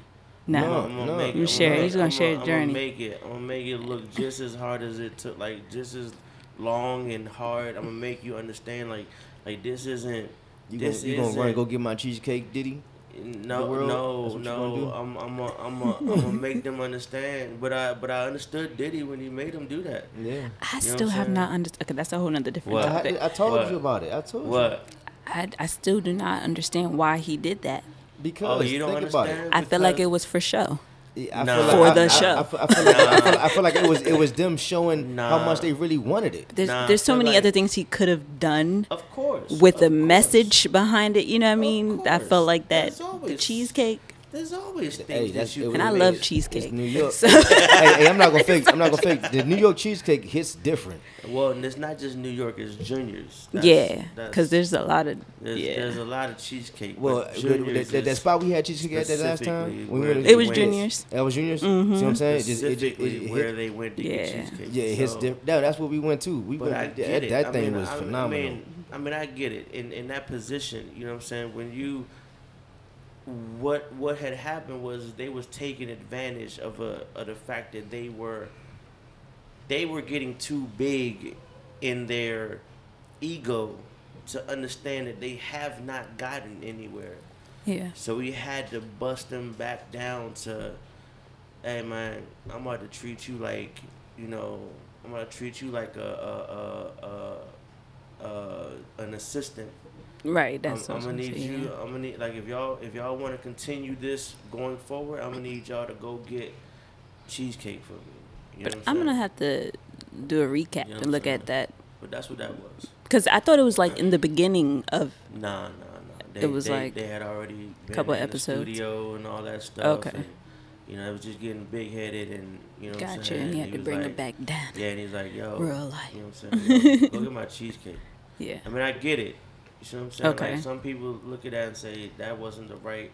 No. No. I'm gonna make You I'm share it. make- He's gonna I'm share your I'm journey. make it. I'm gonna make it look just as hard as it took. Like just as long and hard. I'm gonna make you understand. Like like this isn't. You this gonna, you gonna run and go get my cheesecake, Diddy? No, no, That's what you no. I'm, I'm, a, I'm, a, I'm gonna make them understand. But I, but I understood Diddy when he made them do that. Yeah. I what still have saying? not understood. Okay, that's a whole nother different What? I, topic. I, I told What? you about it. I told you. What? I, I still do not understand why he did that. Because Oh, you don't think about understand? it. I feel like it was for show. Yeah, I Nah. feel like, For I- the I- show. I, feel, I, feel like, I, feel, I feel like it was it was them showing how much they really wanted it. There's Nah, there's so feel many like- other things he could have done Of course. with of the course. message behind it. You know what I mean? I felt like that the cheesecake. There's always things Hey, that you it And I love cheesecake. New York. So- hey, hey, I'm not gonna fake. I'm not gonna fake. The New York cheesecake hits different. Well, and it's not just New York; it's Juniors. That's- yeah, because there's a lot of there's, yeah. there's a lot of cheesecake. Well, that is spot we had cheesecake at that last time. when we went it was went- juniors. That was juniors. Mm-hmm. See what I'm saying? It just- it- it- it where they went to Yeah. get cheesecake. yeah, it hits So- different. That, that's what we went to. We But went. That, that thing was phenomenal. I mean, I mean, I get it. In in that position, you know what I'm saying? When you what what had happened was they was taking advantage of a of the fact that they were they were getting too big in their ego to understand that they have not gotten anywhere. Yeah. So we had to bust them back down to, hey man, I'm about to treat you like, you know, I'm gonna treat you like a, a, a, a, a an assistant. Right. That's I'm, what I'm gonna need saying. you. I'm gonna need like if y'all if y'all want to continue this going forward, I'm gonna need y'all to go get cheesecake for me. You know But what I'm I'm gonna have to do a recap You know and look saying? at that But that's what that was. because I thought it was like in the beginning of. Nah, nah, nah. They, It was they, like they had already been couple in episodes. studio and all that stuff. Okay. And, you know, it was just getting big headed and you know. Gotcha, and you had he to bring like, it back down. Yeah, and he's like, yo, Real life. You know what I'm saying? Yo, go get my cheesecake. Yeah. I mean, I get it. You see what I'm saying? Okay. Like some people look at that and say that wasn't the right,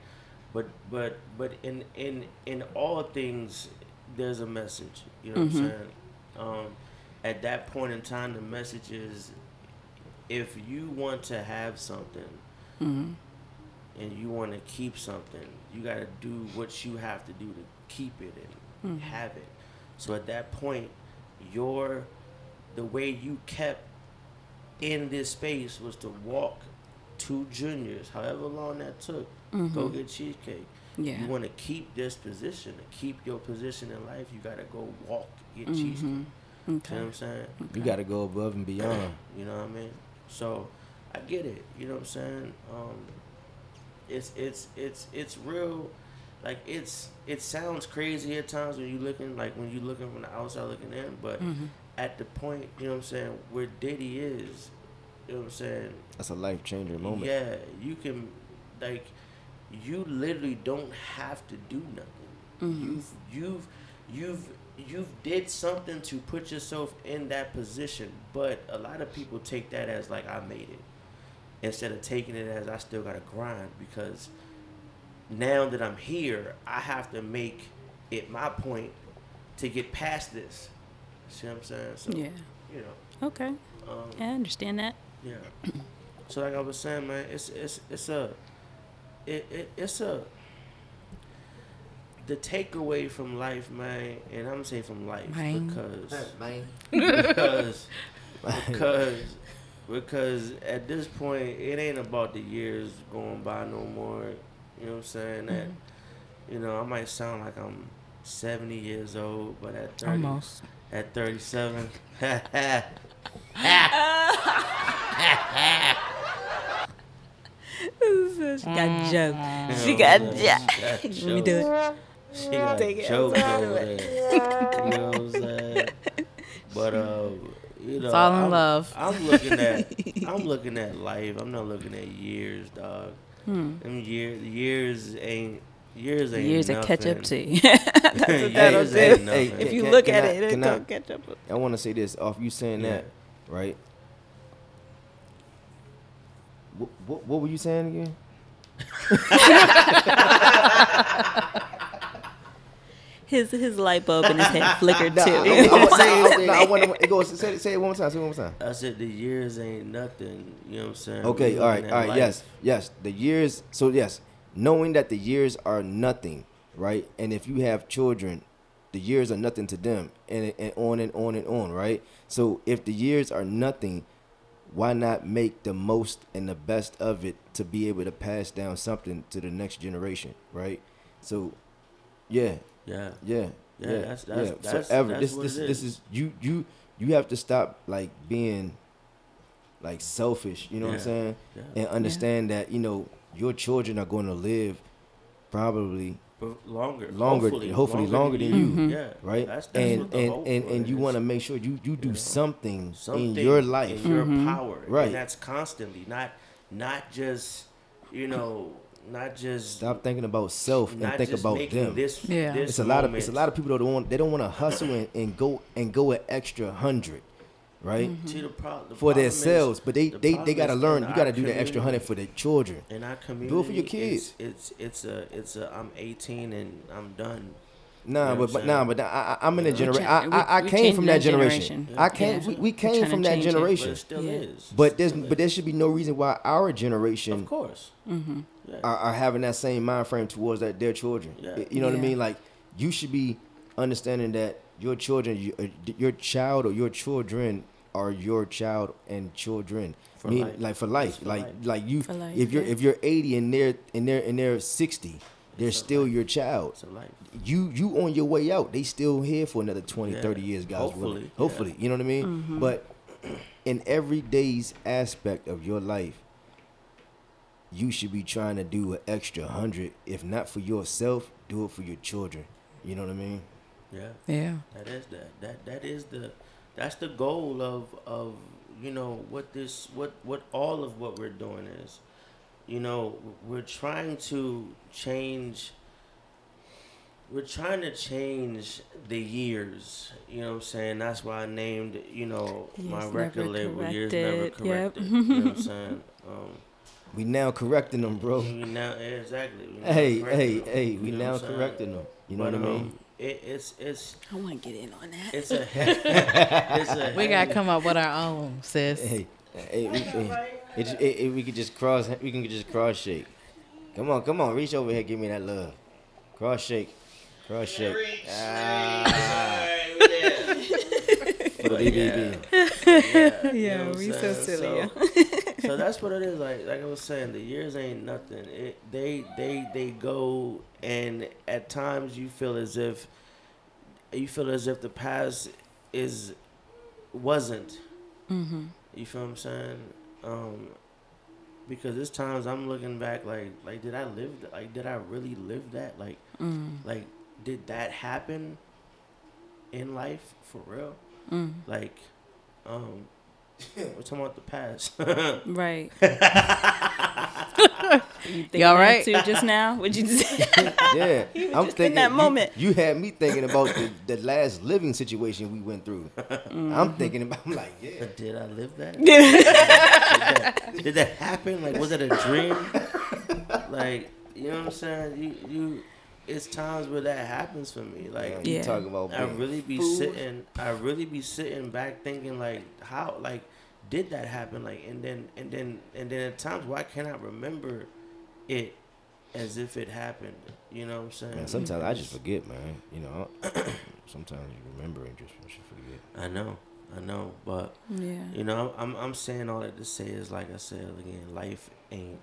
but but but in in in all things, there's a message. You know Mhm. what I'm saying? Um, at that point in time, the message is, if you want to have something hmm and you want to keep something, you got to do what you have to do to keep it and Mhm. have it. So at that point, your the way you kept in this space was to walk to juniors, however long that took. Go Mhm. get cheesecake. Yeah. You want to keep this position, to keep your position in life. You got to go walk get Mhm. cheesecake. You know what I'm saying? You got to go above and beyond. You know what I mean? So I get it. You know what I'm saying? Um, it's it's it's it's real. Like it's it sounds crazy at times when you looking like when you looking from the outside looking in, but Mhm. At the point you know what I'm saying where Diddy is, you know what I'm saying? That's a life changer moment. Yeah, you can like you literally don't have to do nothing. Mhm. You've you've you've you've did something to put yourself in that position, but a lot of people take that as like I made it. Instead of taking it as I still gotta grind because now that I'm here, I have to make it my point to get past this. See what I'm saying? So Yeah. you know, Okay. um, I understand that. yeah. So like I was saying, man, it's it's it's a it, it it's a the takeaway from life, man, and I'm gonna say from life Man. because Man. because because because at this point it ain't about the years going by no more. You know what I'm saying? That you know I might sound like I'm 70 years old, but at 30, Almost. at 37, she got jokes. She got jokes. Let me do it. She got Take it. jokes Sorry. over there. You know what I'm saying? But uh, you know, It's all in I'm, love. I'm looking at I'm looking at life. I'm not looking at years, dog. Hmm. Them years years ain't years ain't Years nothing. that catch up to you. That's what that'll Years do. ain't Hey, nothing. If you Can- look can at I- it, it I- don't catch up. I want to say this off you saying Yeah. that, right? What, what, what were you saying again? His his light bulb in his head flickered Nah, too. I, I, was saying, nah, I wanna, it goes, say, it- say it one more time. Say it one more time. I said the years ain't nothing. You know what I'm saying? Okay, We all right, looking all at right, life. yes, yes. The years, so yes, knowing that the years are nothing, right? And if you have children, the years are nothing to them, and and on and on and on, right? So if the years are nothing, why not make the most and the best of it to be able to pass down something to the next generation, right? So, yeah, Yeah. yeah, Yeah, yeah, that's- that's- yeah. that's- Forever. this, this, it this is. is you, you, you have to stop like being like selfish. You know what I'm saying? Yeah. and understand that you know your children are going to live probably But longer, Longer- hopefully, hopefully longer than you. Mhm. Yeah, right That's, that's and and and, and you want to make sure you you do know, something, something in your life in your Mhm. power, Right. And that's constantly, not not just you know, not just stop thinking about self and think about them This, Yeah. this it's a lot of it's a lot of people that don't want they don't want to hustle and, and go and go an extra hundred right See, the pro- the for problem is- themselves but they the they, they got to learn you got to do the extra hundred for their children And our community. Do it for your kids. It's, it's a it's a I'm 18 and I'm done. Nah, know but, what but nah, but I, I, I'm in a generation. We I, I, I we- we came from that changing that generation. generation. I came. Yeah. We, we came from that change it. But generation. it still Yeah. is. But It there's still but there is. should be no reason why our generation of course. Mm-hmm. Are, are having that same mind frame towards that their children. Yeah. You know what I mean? Like you should be understanding that your children, you, uh, your child or your children are your child and children. For Mean- life. like for life. For like life. like you. Life, if you're yeah. if you're 80 and they're and they're and they're 60, they're for still your child. It's a life. You you on your way out. They still here for another 20, Yeah. 30 years, guys. Hopefully, willing. yeah. Hopefully, you know what I mean. Mm-hmm. But in every day's aspect of your life, you should be trying to do an extra hundred. If not for yourself, do it for your children. You know what I mean? Yeah. Yeah. That is that that that is the that's the goal of of you know what this what what all of what we're doing is. You know, we're trying to change we're trying to change the years. You know what I'm saying? That's why I named, you know, my record Never label Years Never Corrected. Yep. You know what I'm saying? Um We now correcting them, bro. we now yeah, exactly. we now Hey, hey, them, hey. you We know now what I'm saying? correcting them. You know But, what I mean? um, it, it's it's I want to get in on that. it's a it's a We gotta come up with our own, sis. Hey, hey, we, hey, it, it, it, we could just cross. We can just cross shake. Come on, come on, reach over here, give me that love. Cross shake, cross shake. Ah, for the BBB. Yeah, what we I'm so silly. So, so that's what it is. Like like I was saying, the years ain't nothing. It they they they go and at times you feel as if you feel as if the past is wasn't. mm-hmm. You feel what I'm saying? Um, because there's times I'm looking back like like did I live th- like did I really live that like Mm. like did that happen in life for real? Mm. Like um we're talking about the past. Right. you You all right? Too just now? What'd you say? Yeah, I'm just thinking in that you- moment. You, had me thinking about the, the last living situation we went through. Mm-hmm. I'm thinking about. I'm like, yeah. did I live that? did, that? did that happen? Like was it a dream? Like you know what I'm saying? You you it's times where that happens for me. Like you Yeah. about I really be food. sitting I really be sitting back thinking like how like did that happen? Like, and then and then and then at times, why can't I remember it as if it happened? You know what I'm saying? Man, sometimes I just forget, man. You know, sometimes you remember and just you forget. I know, I know, but Yeah. you know, I'm I'm saying all that to say is like I said again, life ain't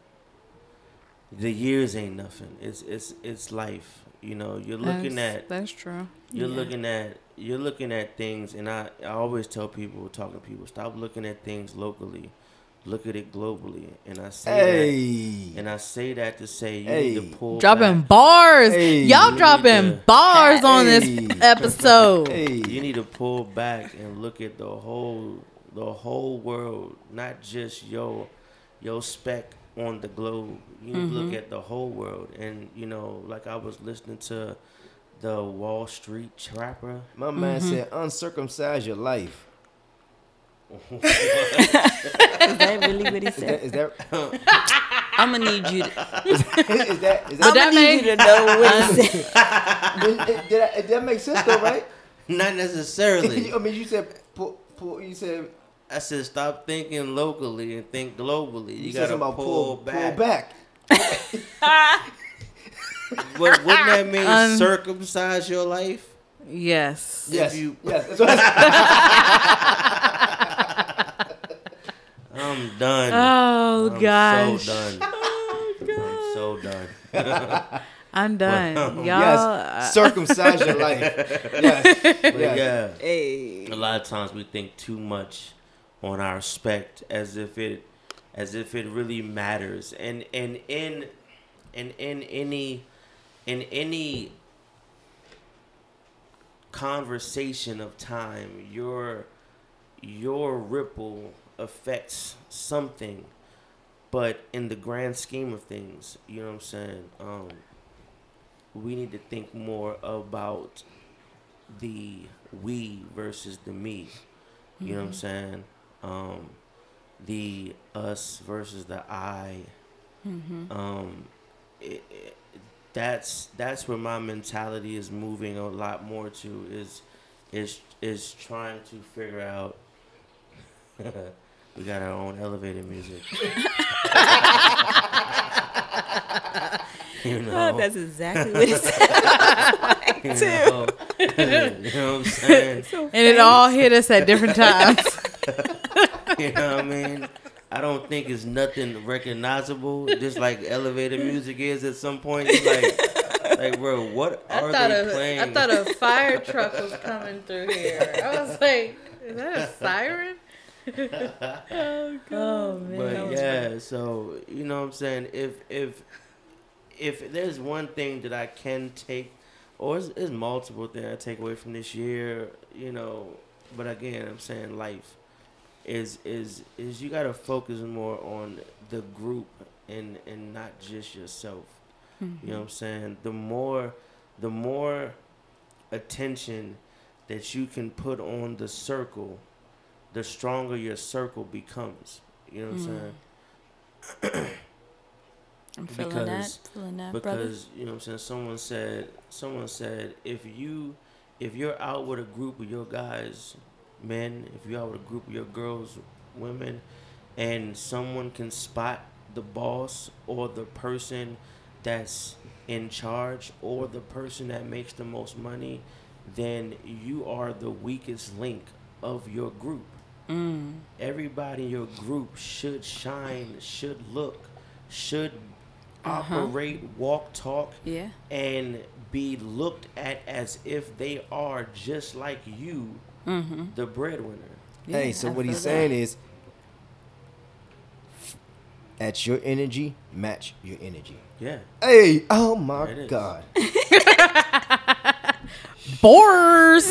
the years ain't nothing. It's it's it's life. You know, you're looking that's, at that's true. you're Yeah. looking at you're looking at things and I, I always tell people talking to people stop looking at things locally look at it globally and i say that and i say that to say you Hey. need to pull Dropping back. bars. Hey. Y'all You dropping to- bars on this episode. hey, you need to pull back and look at the whole the whole world not just your your speck on the globe you need to look mm-hmm. at the whole world and you know like i was listening to the wall street trapper my man mm-hmm. said uncircumcise your life. Is that really what he said? is that I'm gonna need you. To, is that is that? I'm that gonna need you to know what he said. Did, did, did that make sense though, right? not necessarily I mean, you said pull, pull, you said I said stop thinking locally and think globally. You, you, said gotta about pull, pull, back. pull back. What, wouldn't that mean Um, circumcise your life? Yes. Yes, you- yes. That's what I I'm done. Oh I'm gosh. so done. I'm so done. I'm done. Well, Y'all. yes, uh, circumcise your life. Yes, yes. yeah, Hey. a lot of times we think too much on our respect as if it as if it really matters. And and in and in any in any conversation of time, your your ripple affects something. But in the grand scheme of things, you know what I'm saying? Um, we need to think more about the we versus the me. You know what I'm saying? Um, the us versus the I. Um, it, it, that's that's where my mentality is moving a lot more to is is is trying to figure out. we got our own elevator music. you know, Oh, that's exactly what he said. you too. know, you know what I'm saying? and it all hit us at different times. You know what I mean? I don't think it's nothing recognizable, just like elevator music is at some point. You're like, like, bro, what are they playing? I thought a fire truck was coming through here. I was like, is that a siren? oh, oh man. but yeah, so you know what I'm saying? If if if there's one thing that I can take, or there's, there's multiple things I take away from this year, you know. But again, I'm saying life is is is you got to focus more on the group and and not just yourself. You know mm-hmm. what I'm saying? The more the more attention that you can put on the circle, the stronger your circle becomes. You know what I'm mm. saying? I'm feeling that. Because- Feeling that, brother. because you know what I'm saying someone said someone said if you if you're out with a group of your guys men if you're out with a group of your girls women and someone can spot the boss or the person that's in charge or the person that makes the most money then you are the weakest link of your group Mm. everybody in your group should shine should look should Uh-huh. operate walk talk Yeah. and be looked at as if they are just like you Mm-hmm. the breadwinner Hey, so what he's saying is, at your energy, match your energy. yeah Hey, oh my There it is. God. Bores.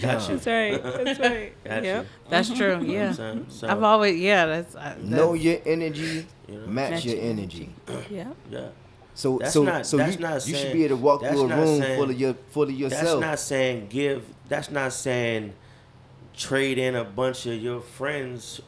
got you That's right. That's right. got Yep. That's true. You know what I'm Yeah. so I've always yeah. That's, I, that's Know your energy, you know, match Match your your energy. Yeah. yeah So That's so not- so that's you, not you should be able to walk through a room saying- full of your full of yourself. that's not saying give that's not saying trade in a bunch of your friends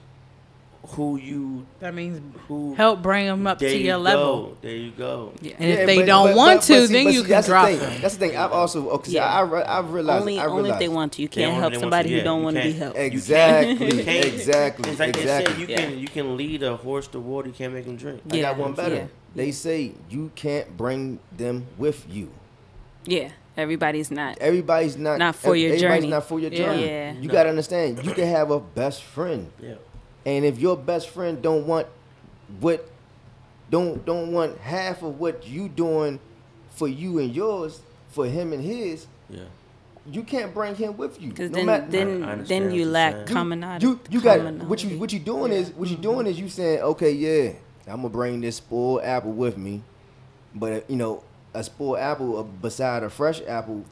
who you That means who help bring them up there to you your go. level. There you go. And Yeah, if they but- don't but- want but- to, but see- then but you see, can drop the them. That's the thing. I've also okay, Yeah. I, I, I've realized. only I only if they want to. You can't only help somebody to, who yeah, don't want to be helped. Exactly. You can't- exactly. It's like they said, exactly. you Yeah. can you can lead a horse to water. You can't make him drink. I got one better. yeah, They say you can't bring them with you. Yeah, everybody's not. Everybody's not Not for your everybody's journey. not for your Yeah. journey. Yeah. You No. gotta understand. You can have a best friend, Yeah. and if your best friend don't want what, don't don't want half of what you doing for you and yours for him and his, Yeah. you can't bring him with you. Because No then, matter- I then, then you lack saying. common you you got what you what you doing is what you doing is you saying okay yeah I'm gonna bring this spoiled apple with me, but you know a spoiled apple beside a fresh apple,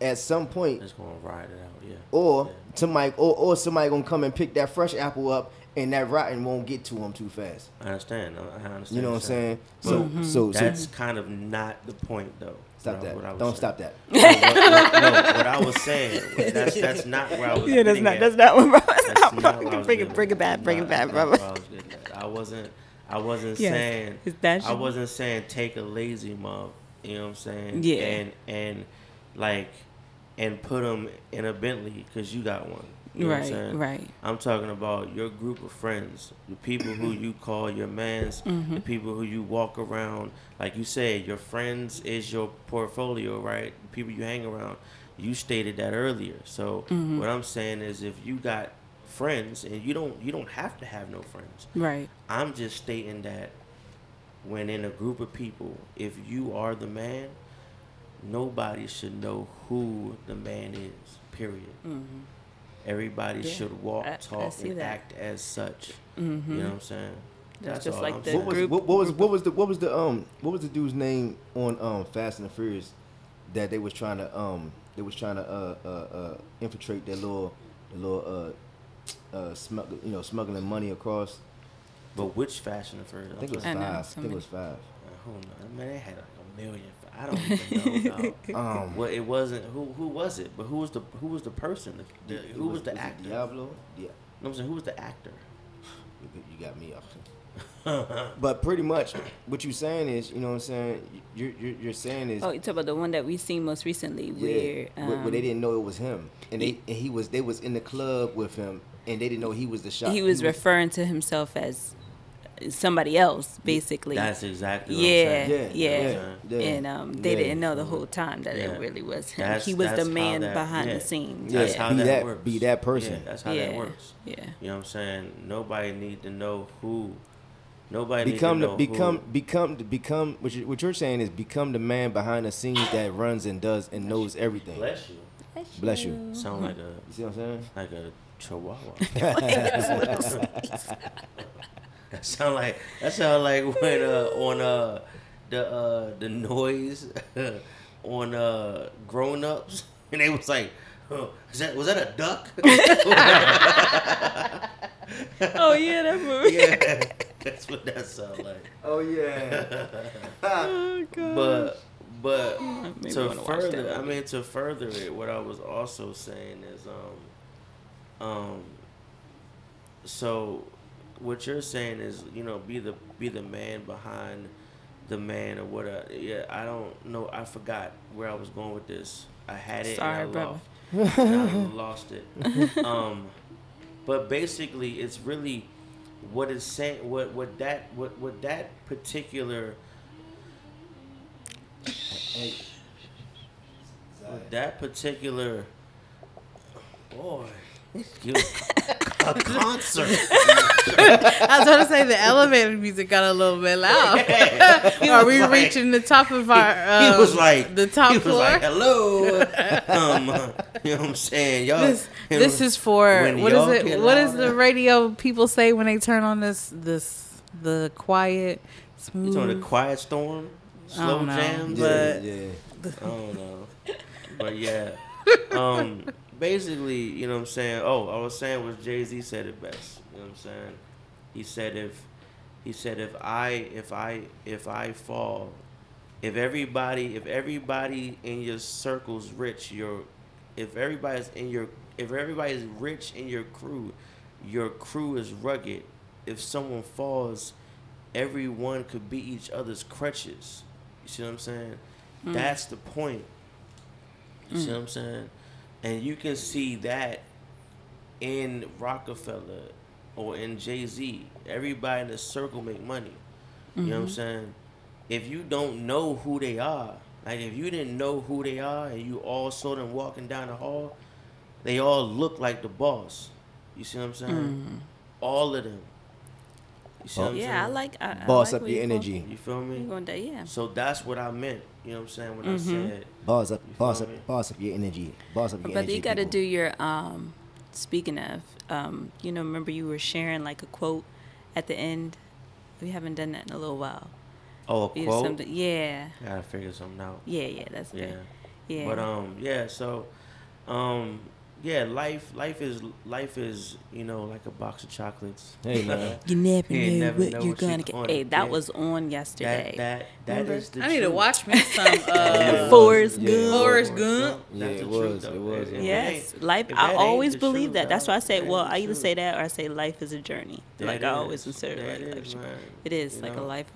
at some point it's gonna ride it out. Yeah. or Yeah. somebody or, or somebody gonna come and pick that fresh apple up and that rotten won't get to them too fast. I understand. I I understand. You know what I'm saying? But So Mm-hmm. so so That's kind of not the point, though. stop what I- that. what I was Don't saying. stop that. No, what, what- no, what I was saying. That's that's not where I was. Yeah, that's not at. that's not what bro. That's That's not not what- what I was Bring it, bring it back, bring it back, that's bro. I was I wasn't. I wasn't Yes. saying. Is that I wasn't saying take a lazy mug. You know what I'm saying? Yeah. And and like and put them in a Bentley because you got one. You know what I'm Right, saying? right. I'm talking about your group of friends, the people who you call your mans, Mm-hmm. the people who you walk around. Like you said, your friends is your portfolio, right? The people you hang around. You stated that earlier. So Mm-hmm. what I'm saying is, if you got friends, and you don't, you don't have to have no friends. Right. I'm just stating that when in a group of people, if you are the man, nobody should know who the man is. Period. Everybody Mm-hmm. Yeah, should walk, I- I talk, see and that. act as such. Mm-hmm. You know what I'm saying? That's just like I'm the saying. What was, group- what, what was what was the what was the um what was the dude's name on um Fast and the Furious that they was trying to um they was trying to uh uh, uh infiltrate their little the little uh uh smuggle you know smuggling money across But which Fashion and Furious? I think it was I know, five I think it was five Who knows? Man, they had like a million. I don't even know. um well, it wasn't. Who who was it? But who was the who was the person? The, the, who was, the it actor? Diablo yeah No, I'm saying who was the actor? you, you got me off but pretty much what you saying is you know what I'm saying you're you're, you're saying is Oh, you talk about the one that we seen most recently, Yeah, where where, where they um, didn't know it was him, and they and he was they was in the club with him, and they didn't know he was the shot. he was referring to himself as somebody else, basically. That's exactly. yeah, What yeah. Yeah, You know what I'm yeah. saying? Yeah. And um, they Yeah. didn't know the whole time that Yeah. it really was him. That's- he was the man that- behind yeah. the scenes. Yeah, That's how be that, that- works. be that person. Yeah, that's how yeah. that works. Yeah. You know what I'm saying? Nobody need to know who. Nobody become need the to know become who. become become what, you, what you're saying is become the man behind the scenes that runs and does and knows everything. Bless you. Bless you. Sound like a You see what I'm saying? like a chihuahua. that sound like that sound like when uh on uh the uh the noise on uh grown ups and they was like oh, is that was that a duck? Oh yeah, that movie. yeah, that's what that sound like. Oh yeah. Oh god. But but Maybe to wanna watch that further, I mean to further it, what I was also saying is um um so what you're saying is you know be the be the man behind the man or what I, yeah I don't know I forgot where I was going with this. I had it Sorry, and I brother. lost. And I lost it. Um but basically it's really what is saying what what that what what that particular what that particular boy you a concert I was going to say the elevator music got a little bit loud. He Are we like- reaching the top of our? he Um, was like the top he was floor. like hello um you know what I'm saying y'all this, this is for what is it? get What does the radio people say when they turn on this this the quiet smooth. you smooth? talking the quiet storm slow don't know, jams yeah, But- yeah. I don't know. But yeah. Um basically, you know what I'm saying? Oh, I was saying was Jay Z said it best. You know what I'm saying? He said if he said if I if I if I fall, if everybody if everybody in your circle's rich, your if everybody's in your if everybody's rich in your crew, your crew is rugged, if someone falls, everyone could be each other's crutches. You see what I'm saying? Mm. That's the point. You see what Mm. I'm saying? And you can see that in Roc-A-Fella or in Jay Z. Everybody in the circle make money. You know what I'm Mm-hmm. saying? If you don't know who they are, like if you didn't know who they are and you all saw them walking down the hall, they all look like the boss. You see what I'm saying? All of them. You see what I'm. Yeah, I like. I, I Boss like up your you going- energy. You feel where you me? going there? Yeah. So that's what I meant. You know what I'm saying when I Mm-hmm. said Boss up, boss up, me? boss up your energy. Boss up your But energy. But you got to do your. um Speaking of, um, you know, remember you were sharing like a quote at the end. We haven't done that in a little while. oh a You quote. something- Yeah, Gotta figure something out. yeah, yeah. That's Yeah. good. Yeah. But um, yeah. So, um, yeah. Life, life is life is you know like a box of chocolates. Hey, man. you never You know never what know you're what gonna get. Hey, that get. was on yesterday. That that that Remember? is the I need to watch me some Yeah, uh, Forrest yeah. Gump. Forrest Gump. Yeah, it the truth, was, though. it was, If it it Yes, life. I always believe truth, that. That's why I say, well, I either say that or I say life is a journey. Like I always is. consider That like life. is, man. It is like a life,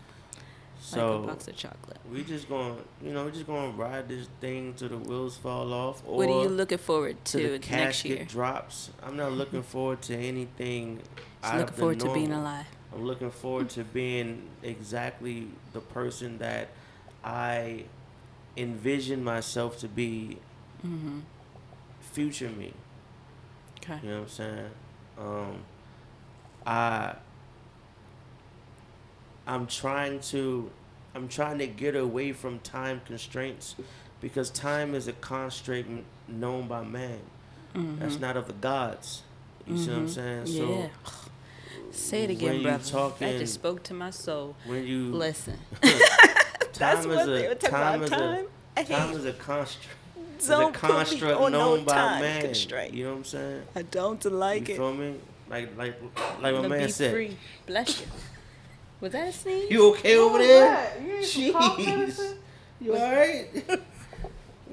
So like a box of chocolate. we just going, to you know, we just going to ride this thing till the wheels fall off. Or What are you looking forward till to the next year? drops. I'm not looking forward to anything. Just looking forward to being alive. I'm looking forward to being exactly the person that I envision myself to be. Mm-hmm. Future me. Okay. You know what I'm saying? Um, I I'm trying to I'm trying to get away from time constraints because time is a construct n- known by man. That's not of the gods. You see what I'm saying? Mm-hmm. Yeah. So Say it again, you brother. that talking- just spoke to my soul. when you Listen. time is a time is a time is a construct. A Don't me construct on no known by time man. constraint. You know what I'm saying? I don't like you it. feel me? Like like like my man said. free. Bless you. Was that a sneeze? You okay over there? You Jeez. You alright?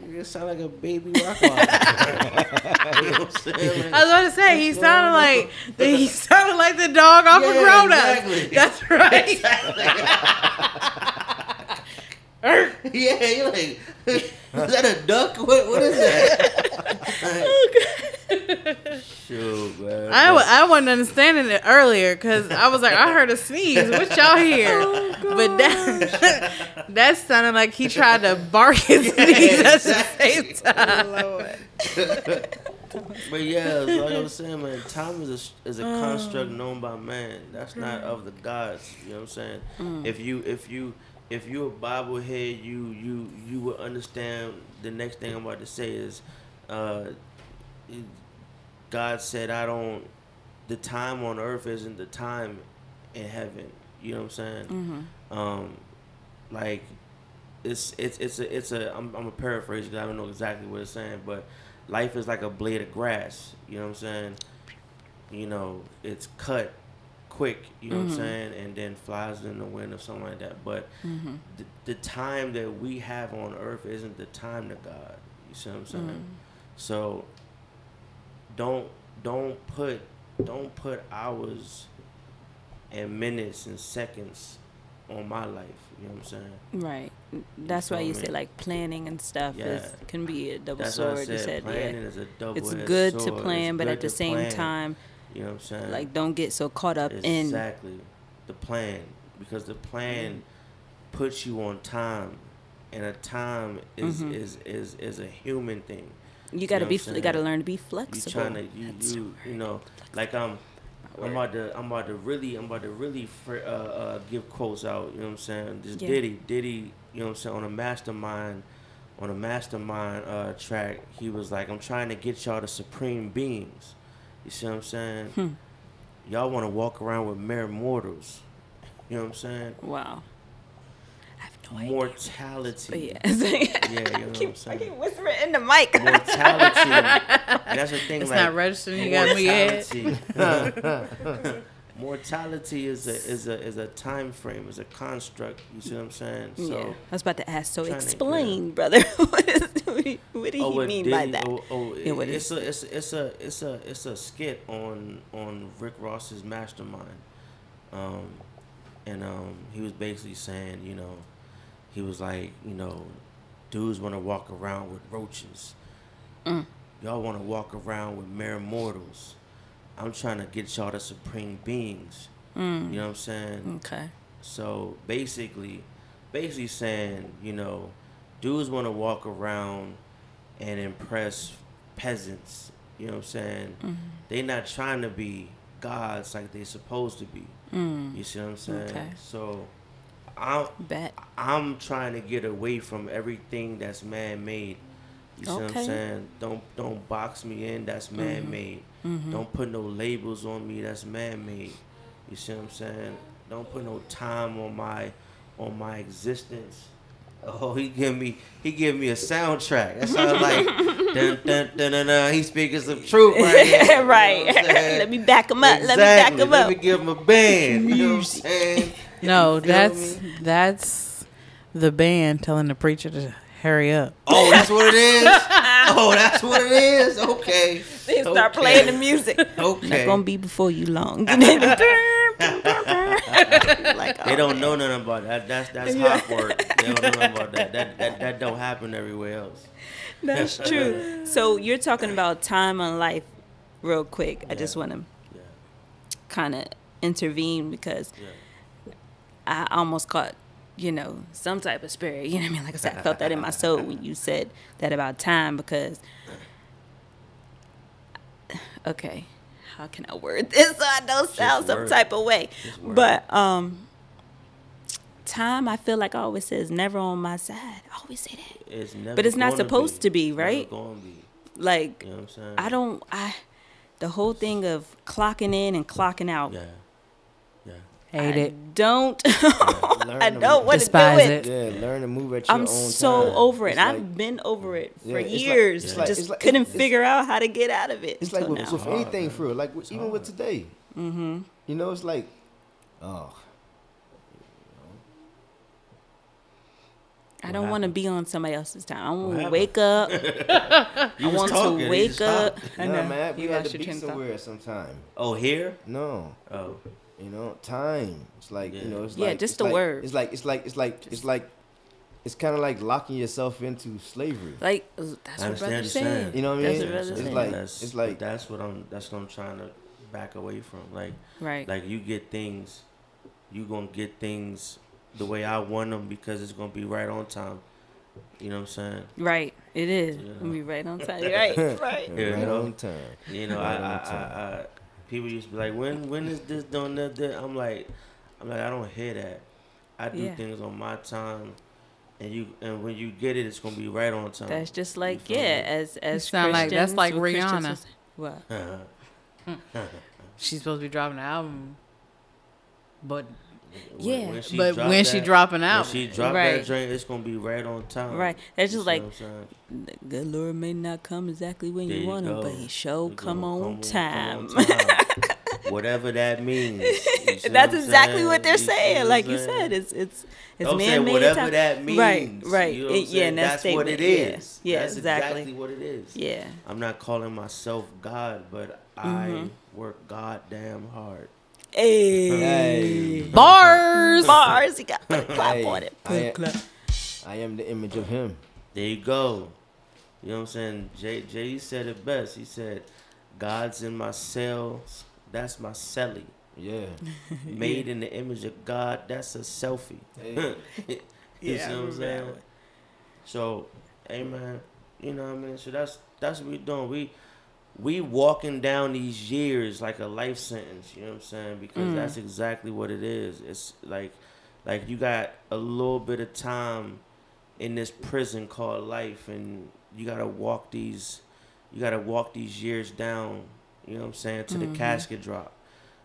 You sound like a baby rock you know I'm saying? I was about to say he sounded like he sounded like the dog off of Yeah, Grown exactly. Ups. That's right. yeah, you're like, is that a duck? What, what is that? Shoot, man. I, I wasn't understanding it earlier because I was like, I heard a sneeze. What y'all hear? Oh, but that that sounded like he tried to bark and sneeze at the same time. But yeah, so like I was saying, man, time is a is a um, construct known by man. That's not of the gods. You know what I'm saying? Mm. If you if you if you're a Bible head, you you you will understand. The next thing I'm about to say is, uh, God said, "I don't." The time on earth isn't the time in heaven. You know what I'm saying? Um, like it's it's it's a it's a I'm I'm a paraphrase because I don't know exactly what it's saying, but life is like a blade of grass. You know what I'm saying? You know, it's cut quick. You know what I'm saying, and then flies in the wind or something like that. But the, the time that we have on earth isn't the time to God. You see what I'm saying? So don't don't put don't put hours and minutes and seconds on my life. You know what I'm saying? Right. That's why you me? say like planning and stuff is Yeah. can be a double That's sword. You said. said Planning yeah. is a double. It's good to plan, but at the same time. time, You know what I'm saying? like don't get so caught up in exactly the plan because the plan puts you on time, and a time is Mhm. is, is is a human thing. You got to know be you got to learn to be You flexible. trying to you That's you you know like I'm. I'm about to I'm about to really I'm about to really fr- uh, uh, give quotes out. You know what I'm saying? This Yeah. Diddy Diddy. You know what I'm saying? On a mastermind, on a mastermind uh, track, he was like, "I'm trying to get y'all to supreme beings." You see what I'm saying? Hmm. Y'all want to walk around with mere mortals. You know what I'm saying? Wow. I have no Mortality. yeah, Yeah, you know I what keep, I'm I keep whispering in the mic. Mortality. that's the thing. It's like, not registering. You got me head. mortality. mortality is a is a is a time frame, is a construct. You see what I'm saying? So. yeah, I was about to ask. So trying to explain, brother. what, is, what do you, Oh, mean Diddy, by that? Oh, oh Yeah, what it's a it's a, it's a it's a it's a skit on on Rick Ross's Mastermind. Um, and um, he was basically saying, you know, he was like, you know, dudes want to walk around with roaches. Mm. Y'all want to walk around with mere mortals. I'm trying to get y'all to supreme beings. Mm. You know what I'm saying? Okay. So basically, basically saying, you know, dudes want to walk around and impress peasants. You know what I'm saying? Mm-hmm. They not trying to be gods like they supposed to be. Mm. You see what I'm saying? Okay. So I'm Bet. I'm trying to get away from everything that's man made. You see what I'm saying? Don't don't box me in. That's man made. Mhm. Don't put no labels on me. That's man made. You see what I'm saying? Don't put no time on my on my existence. Oh, he give me he give me a soundtrack. That sounds like dun dun dun dun. dun. He speaking some truth right here. You know right. what I'm saying? Let me back him up. Let me back him Let up. Let me give him a band. You know what I'm saying? No, that's that's the band telling the preacher to hurry up. Oh, that's what it is. oh, that's what it is. Okay. They start Okay. playing the music. Okay. Not gonna be before you long. like, oh. They oh, don't know nothing about that. That's that's hot work. They don't know nothing about that. That that that don't happen everywhere else. That's true. So you're talking about time on life, real quick. I just want to Yeah. kind of intervene because Yeah. I almost caught, you know, some type of spirit. You know what I mean? Like I said, I felt that in my soul when you said that about time because, okay, how can I word this so I don't sound some type of way? But um, time, I feel like I always say is never on my side. I always say that. It's never. But it's not supposed to be, right? gonna be. Like You know what I'm saying? I don't, I, the whole thing of clocking in and clocking out. Yeah. Yeah. Hate I it. don't. Learn I to don't want to do it. it. Yeah, learn to move at your I'm own so time. over it. It's I've like- been over it for it's like- years. it's like- just like- couldn't it's- figure out how to get out of it. It's like with, now. with hard, anything for real. Like with, It's even with today, mm-hmm. you know, it's like, oh, I don't want to be on somebody else's time. I want to wake up. I want talking, to wake up. stopped. I nah, man, we You had to be train of thought. somewhere sometime. Oh, here? No, Oh. You know, time. It's like you know, it's Yeah, like just it's the like, word. It's like it's like it's like it's like it's kind of like locking yourself into slavery. Like uh, that's I what understand brother what saying. You know what I That's mean? what It's said. like that's, it's like that's what I'm that's what I'm trying to back away from. Like right. like you get things, you gonna get things the way I want them because it's gonna be right on time. You know what I'm saying? right. It is. Yeah. Gonna be right on time. Right. Right. Yeah, right you know? on time. You know, Right I, on I. I, I, people used to be like, when when is this done? That, that? I'm like, I'm like, I don't hear that. I do Yeah. things on my time, and you and when you get it, it's gonna be right on time. That's just like feel yeah. me? As as sound like- that's like Rihanna. is- What? She's supposed to be dropping an album, but Yeah, but drop when she that- drop an when album, she drop Right. that joint, it's gonna be right on time. Right. That's just see like what I'm saying? the good Lord may not come exactly when There you you want him, but he sure It's come on come time. on time. Whatever that means. That's what exactly saying? what they're You saying. what Like I'm you saying? said, it's it's it's I'm man made whatever time. that means. Right, right. You know what It- yeah, saying? and that that's what it statement, yeah. Yeah, that's exactly. what it is. Yeah. I'm not calling myself God, but I Mhm. work goddamn hard. Hey. Hey. bars. Bars. You got to put a clap Hey, on it. Put I a am- clap. I am the image of him. There you go. You know what I'm saying? Jay Jay said it best. He said, "God's in my cells. That's my celly. Yeah. Made in the image of God. That's a selfie." Hey. you Yeah, I see what I'm remember that saying? one. So, hey man, you know what I mean. So that's that's what we doing. We we walking down these years like a life sentence. You know what I'm saying? Because Mm. that's exactly what it is. It's like like you got a little bit of time in this prison called life, and you gotta walk these you gotta walk these years down. You know what I'm saying? To Mhm. the casket drop.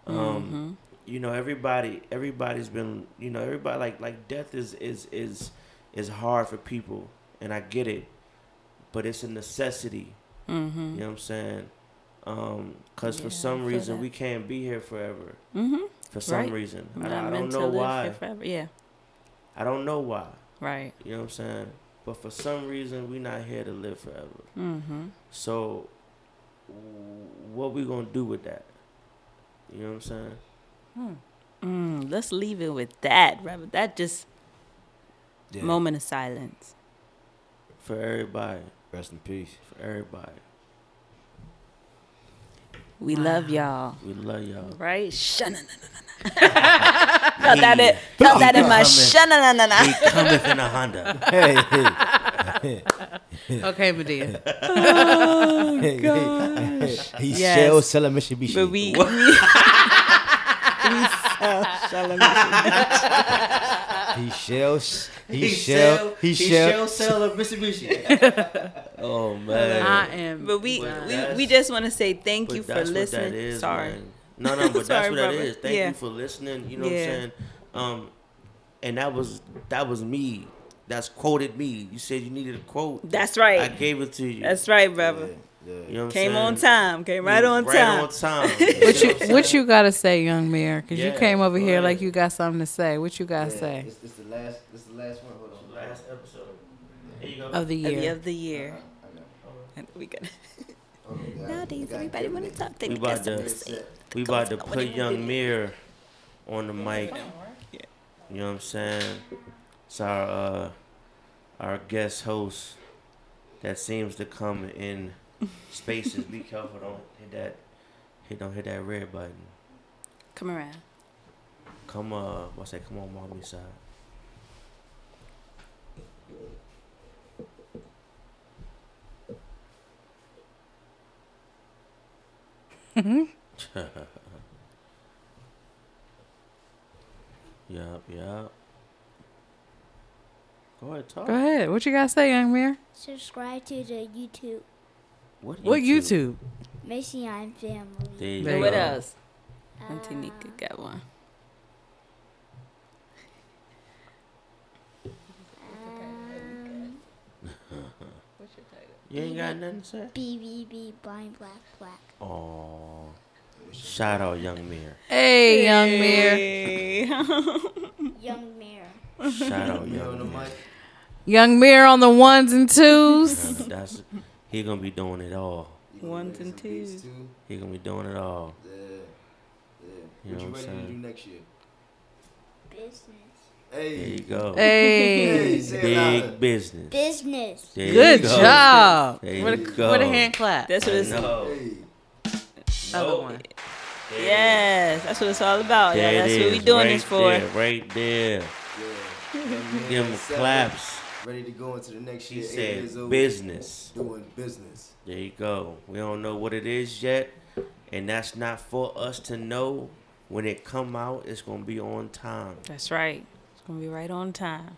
Um, Mhm. you know everybody everybody's been you know everybody like like death is is is is hard for people and i get it but it's a necessity Mhm. you know what i'm saying um because Yeah, for some reason that. we can't be here forever Mhm. for some Right. reason I'm I, don't know why. Yeah. i don't know why Right. you know what i'm saying but for some reason we're not here to live forever Mhm. so what we gonna do with that you know what i'm saying Hmm. Mm, let's leave it with that, brother. That just Yeah. moment of silence. For everybody. Rest in peace. For everybody. We love y'all. We love y'all. Right? Shana Felt that in, felt that in my shana We cometh in a Honda. Hey, hey, Okay, Madea. Oh, hey, hey. He Yes. shall sell a Mitsubishi. But we, we, he shall, s- he, shall, he shall. sell a Mitsubishi. oh man. I am. but we, But we, we just want to say thank you for that's listening. What that is, Sorry. man. No, no, but that's Sorry, what that brother. Thank Yeah. you for listening. You know Yeah. what I'm saying? Um, and that was that was me. That's quoted me. You said you needed a quote. That's right. I gave it to you. That's right, brother. Yeah, you know what I'm Came saying? on time. Came right Yeah, on right time. on time. What know you what I'm what saying? you gotta say, young mayor? Because you came over here ahead. like you got something to say. What you gotta Yeah, say This, this the last. This the last one. Hold on. Last episode. There you go. of the Of the, year? of the year. And we gonna Okay, guys. nowadays Got everybody everything. want to talk. They We got about something to- to say. We about to put what do you Young do? Mirror on the mic. Yeah. You know what I'm saying? It's our uh, our guest host that seems to come in spaces. Be careful, don't hit that. Hit don't hit that red button. Come around. Come uh, what's that? Come on, mommy side. Yup, yup. Go ahead, talk. Go ahead. What you gotta say, young mayor? Subscribe to the YouTube What What YouTube? Mason family. There you There go. you what go. else? Uh, Auntie Nika got one. um, You ain't got nothing to say? BBB blind black black. Oh, shout out Young Mir. Hey, young mayor. Young mayor. Shout out You on the Young Mir. Young mayor on the ones and twos. Uh, That's he gonna be doing it all. Ones and twos. too? He gonna be doing it all. Yeah, yeah. You what know you what I'm ready to do next year? Business. There you go. Hey. say it louder. Big business. Business. There Good go. job. There With you a, go. with a hand clap. That's what it's. know. Hey, Other Nope. one. There Yes, that's what it's all about. There Yeah, that's what we is, doing right this for. There, right there. yeah. Give him claps. Ready to go into the next She year. eight said years old, business. Doing business. There you go. We don't know what it is yet, and that's not for us to know. When it come out, it's gonna be on time. That's right. It's gonna be right on time.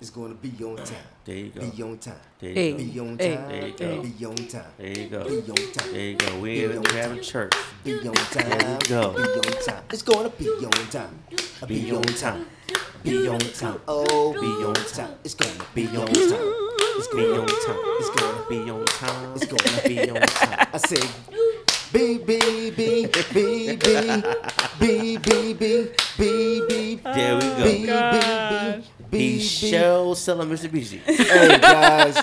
It's going to be on time. There you go. Be on time. There Hey. you go. Be on Hey. time. There you go. Be on time. There you go. Be on time. There you go. We Be ain't having time. church. Be on time. There you go. Be on time. It's going to be on time. Be on time. Be on time. Oh, be on time. It's going to be on time. It's Be on to time. It's going to Be on time. It's gonna be on time. I say, B B B B B B B B B B. There we go. B B B He B. shall sell a Mitsubishi. Hey guys,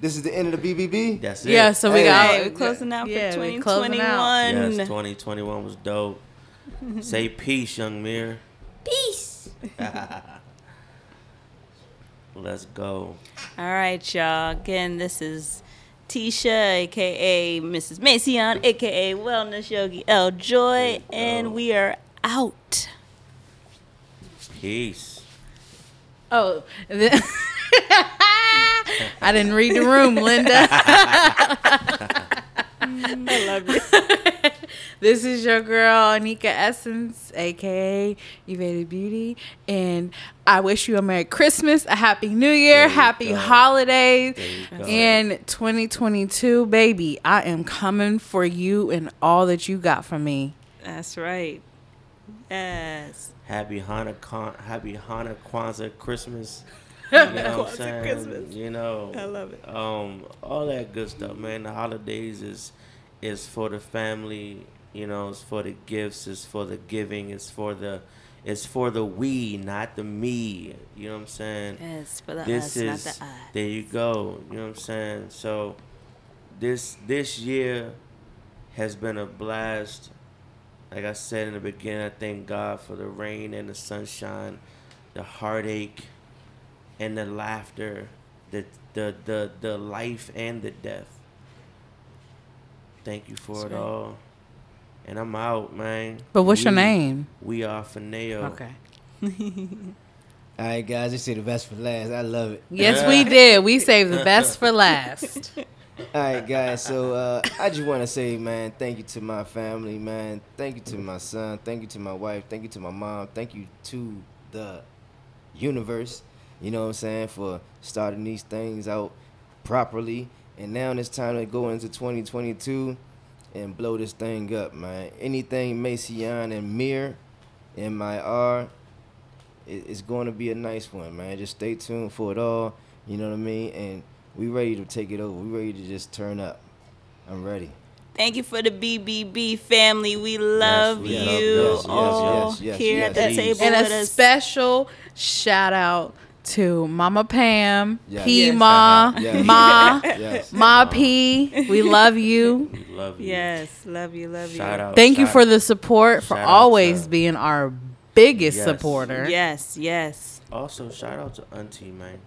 this is the end of the BBB. That's it. Yeah, so we Hey. got Hey, we're closing out yeah, for we closing 2021. Yes, 2021 was dope. Say peace, young Mir. Peace. Let's go. All right, y'all. Again, this is Tisha, aka Mrs. Mason, aka Wellness Yogi L Joy, and we are out. Peace. Oh, and I didn't read the room, Linda. I love you. this is your girl Anika Essence, aka Evaded Beauty, and I wish you a Merry Christmas, a Happy New Year, Happy go. Holidays, There and 2022, baby. I am coming for you and all that you got from me. That's right. Yes. Happy Hanukkah, Happy Hanukkah, Kwanzaa, Christmas. You know what I'm saying? Christmas. You know, I love it. Um, all that good stuff, man. The holidays is is for the family. You know, it's for the gifts. It's for the giving. It's for the it's for the we, not the me. You know what I'm saying? Yes, for the this us, is not the I. there you go you know what i'm saying so this this year has been a blast Like I said in the beginning, I thank God for the rain and the sunshine, the heartache, and the laughter, the the the, the life and the death. Thank you for That's it right. all. And I'm out, man. But what's your name? We are Fineo. Okay. All right, guys, they say the best for last. I love it. Yes, we did. We saved the best for last. All right, guys. So uh, I just want to say, man, thank you to my family, man. Thank you to my son. Thank you to my wife. Thank you to my mom. Thank you to the universe. You know what I'm saying for starting these things out properly. And now it's time to go into 2022 and blow this thing up, man. Anything Mason and Mir and my R, it's going to be a nice one, man. Just stay tuned for it all. You know what I mean? And we ready to take it over. We ready to just turn up. I'm ready. Thank you for the BBB family. We love we you love you. Yes, yes, all yes, yes, here yes. at the table and with a us. special shout out to Mama Pam, Yes. P Yes. Ma, uh-huh. Yes. Ma, Yes. Ma uh-huh. P. We love you. We love you. yes, love you, love Shout you. out. Thank you shout- for the support, for Shout out always to- being our biggest Yes. supporter. Yes, yes, Also, shout out to Auntie, man.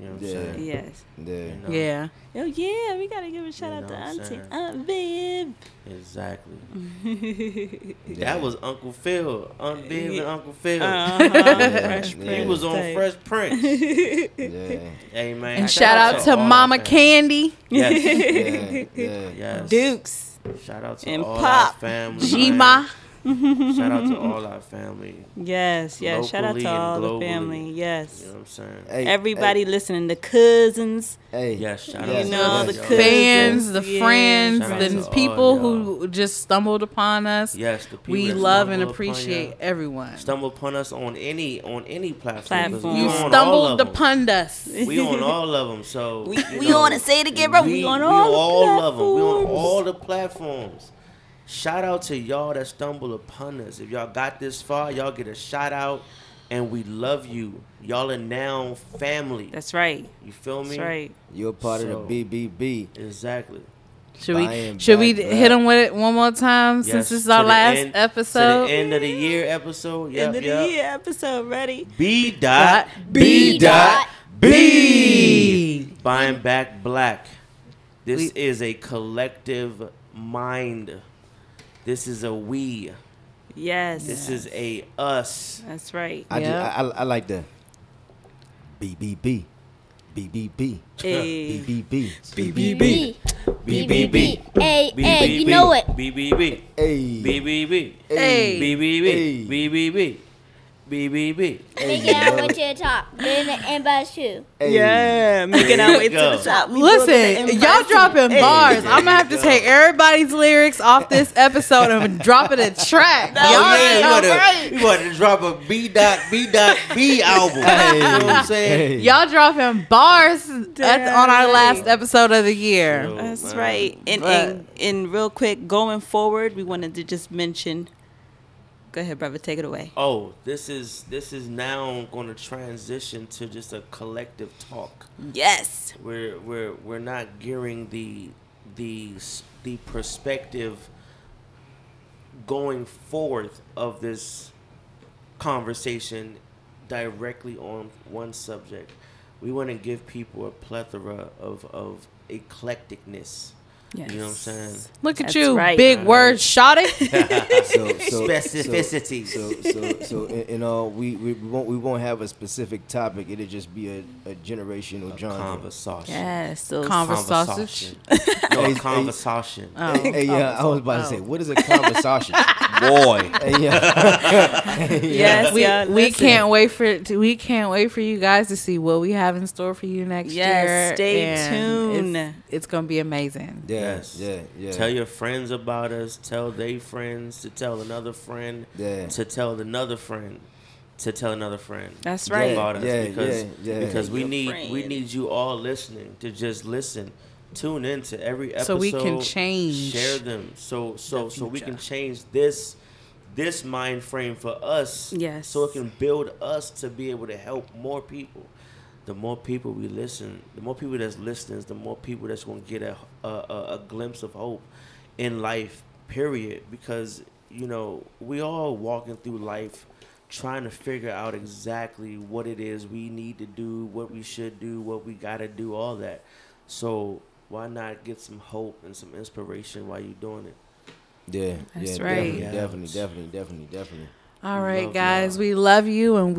You know what I'm Yeah. saying? yes. Yeah. You know? Yeah. Oh yeah, we gotta give a shout You out to know what Auntie saying? Aunt Viv. Exactly. Yeah. That was Uncle Phil, Aunt Viv and Uncle Phil. Uh-huh. Fresh Yeah. He was on type. Fresh Prince. Yeah. hey man. And shout out to Mama family. Candy, Yes. Yeah. Yeah. yes. Dukes. Shout out to And all Pop. our family. Gma. Man. Shout out to all our family. Yes, yes. Shout out to and all the globally. family. Yes. You know what I'm saying? Hey, Everybody listening, the cousins, Hey. Yes, shout You out to know, all the y'all. cousins. fans, the Yeah. friends, Shout the people who just stumbled upon us. Yes, the people we love and stumble upon appreciate everyone. Stumble upon us on any on any platform. 'cause Platform. we You all stumbled upon us. We on all of them. So We- you we know, on it. Say it again, bro. We on all the all of them. We on all the platforms. Shout out to y'all that stumble upon us. If y'all got this far, y'all get a shout out, and we love you. Y'all are now family. That's right. You feel me? That's right. You're part So- of the BBB. Exactly. Should we should we back hit them with it one more time since Yes, this is our the last end- episode? To the end of the year episode. Yep, End of yep. the year episode. Ready? B dot B dot B. Buying back black. This We- is a collective mind. This is a we. Yes. This is a us. That's right. I, just, Yeah. I, I, I like the BBB. BBB. BBB. BBB. BBB. Hey, hey, you know it. BBB. Hey. BBB. Hey. BBB. BBB. BBB. Make it all the way to the top. Then the inbox too. Yeah, making our way to the top. We Listen, the y'all dropping Hey. bars. I'm gonna have to take everybody's lyrics off this episode and drop it a track. No, y'all yeah, know, we about, right? to, we about to drop a B dot B dot B album. You know what I'm saying? Hey. Y'all dropping bars at, on our last episode of the year. That's right. And, But- and and real quick, going forward, we wanted to just mention. Go ahead, brother. Take it away. Oh, this is this is now going to transition to just a collective talk. Yes. We're we're we're not gearing the the the perspective going forth of this conversation directly on one subject. We want to give people a plethora of of eclecticness. Yes. You know what I'm saying? Look at That's you, right. big Right. word, shot it. So, so, Specificity. So, so, so, so in, in all, we, we won't we won't have a specific topic. It'll just be a, a generational genre. Conversation. Yes. So Conver- sausage? no, Hey, a conversation. Oh. Hey, hey, yeah, I was about to say, what is a conversation? Boy. hey, yeah. yes. we, yeah, we listen. can't wait for to, we can't wait for you guys to see what we have in store for you next Yes, year. stay and tuned. It's, it's gonna be amazing. Yeah, Yes. yeah, yeah. Tell your friends about us. Tell they friends to tell another friend Yeah. to tell another friend to tell another friend. That's right. About us Yeah, because yeah, yeah. because we Your need we need you all listening to just listen. Tune into every episode. So we can change Share them. So so the so we can change this this mind frame for us. Yes. So it can build us to be able to help more people. The more people we listen, the more people that's listening, the more people that's going to get a, a a a glimpse of hope in life. Period. Because you know, we all walking through life trying to figure out exactly what it is we need to do, what we should do, what we got to do, all that. So why not get some hope and some inspiration while you're doing it? Yeah, That's yeah, right. definitely, Yeah. definitely, definitely, definitely, definitely. All We love guys. y'all. We love you and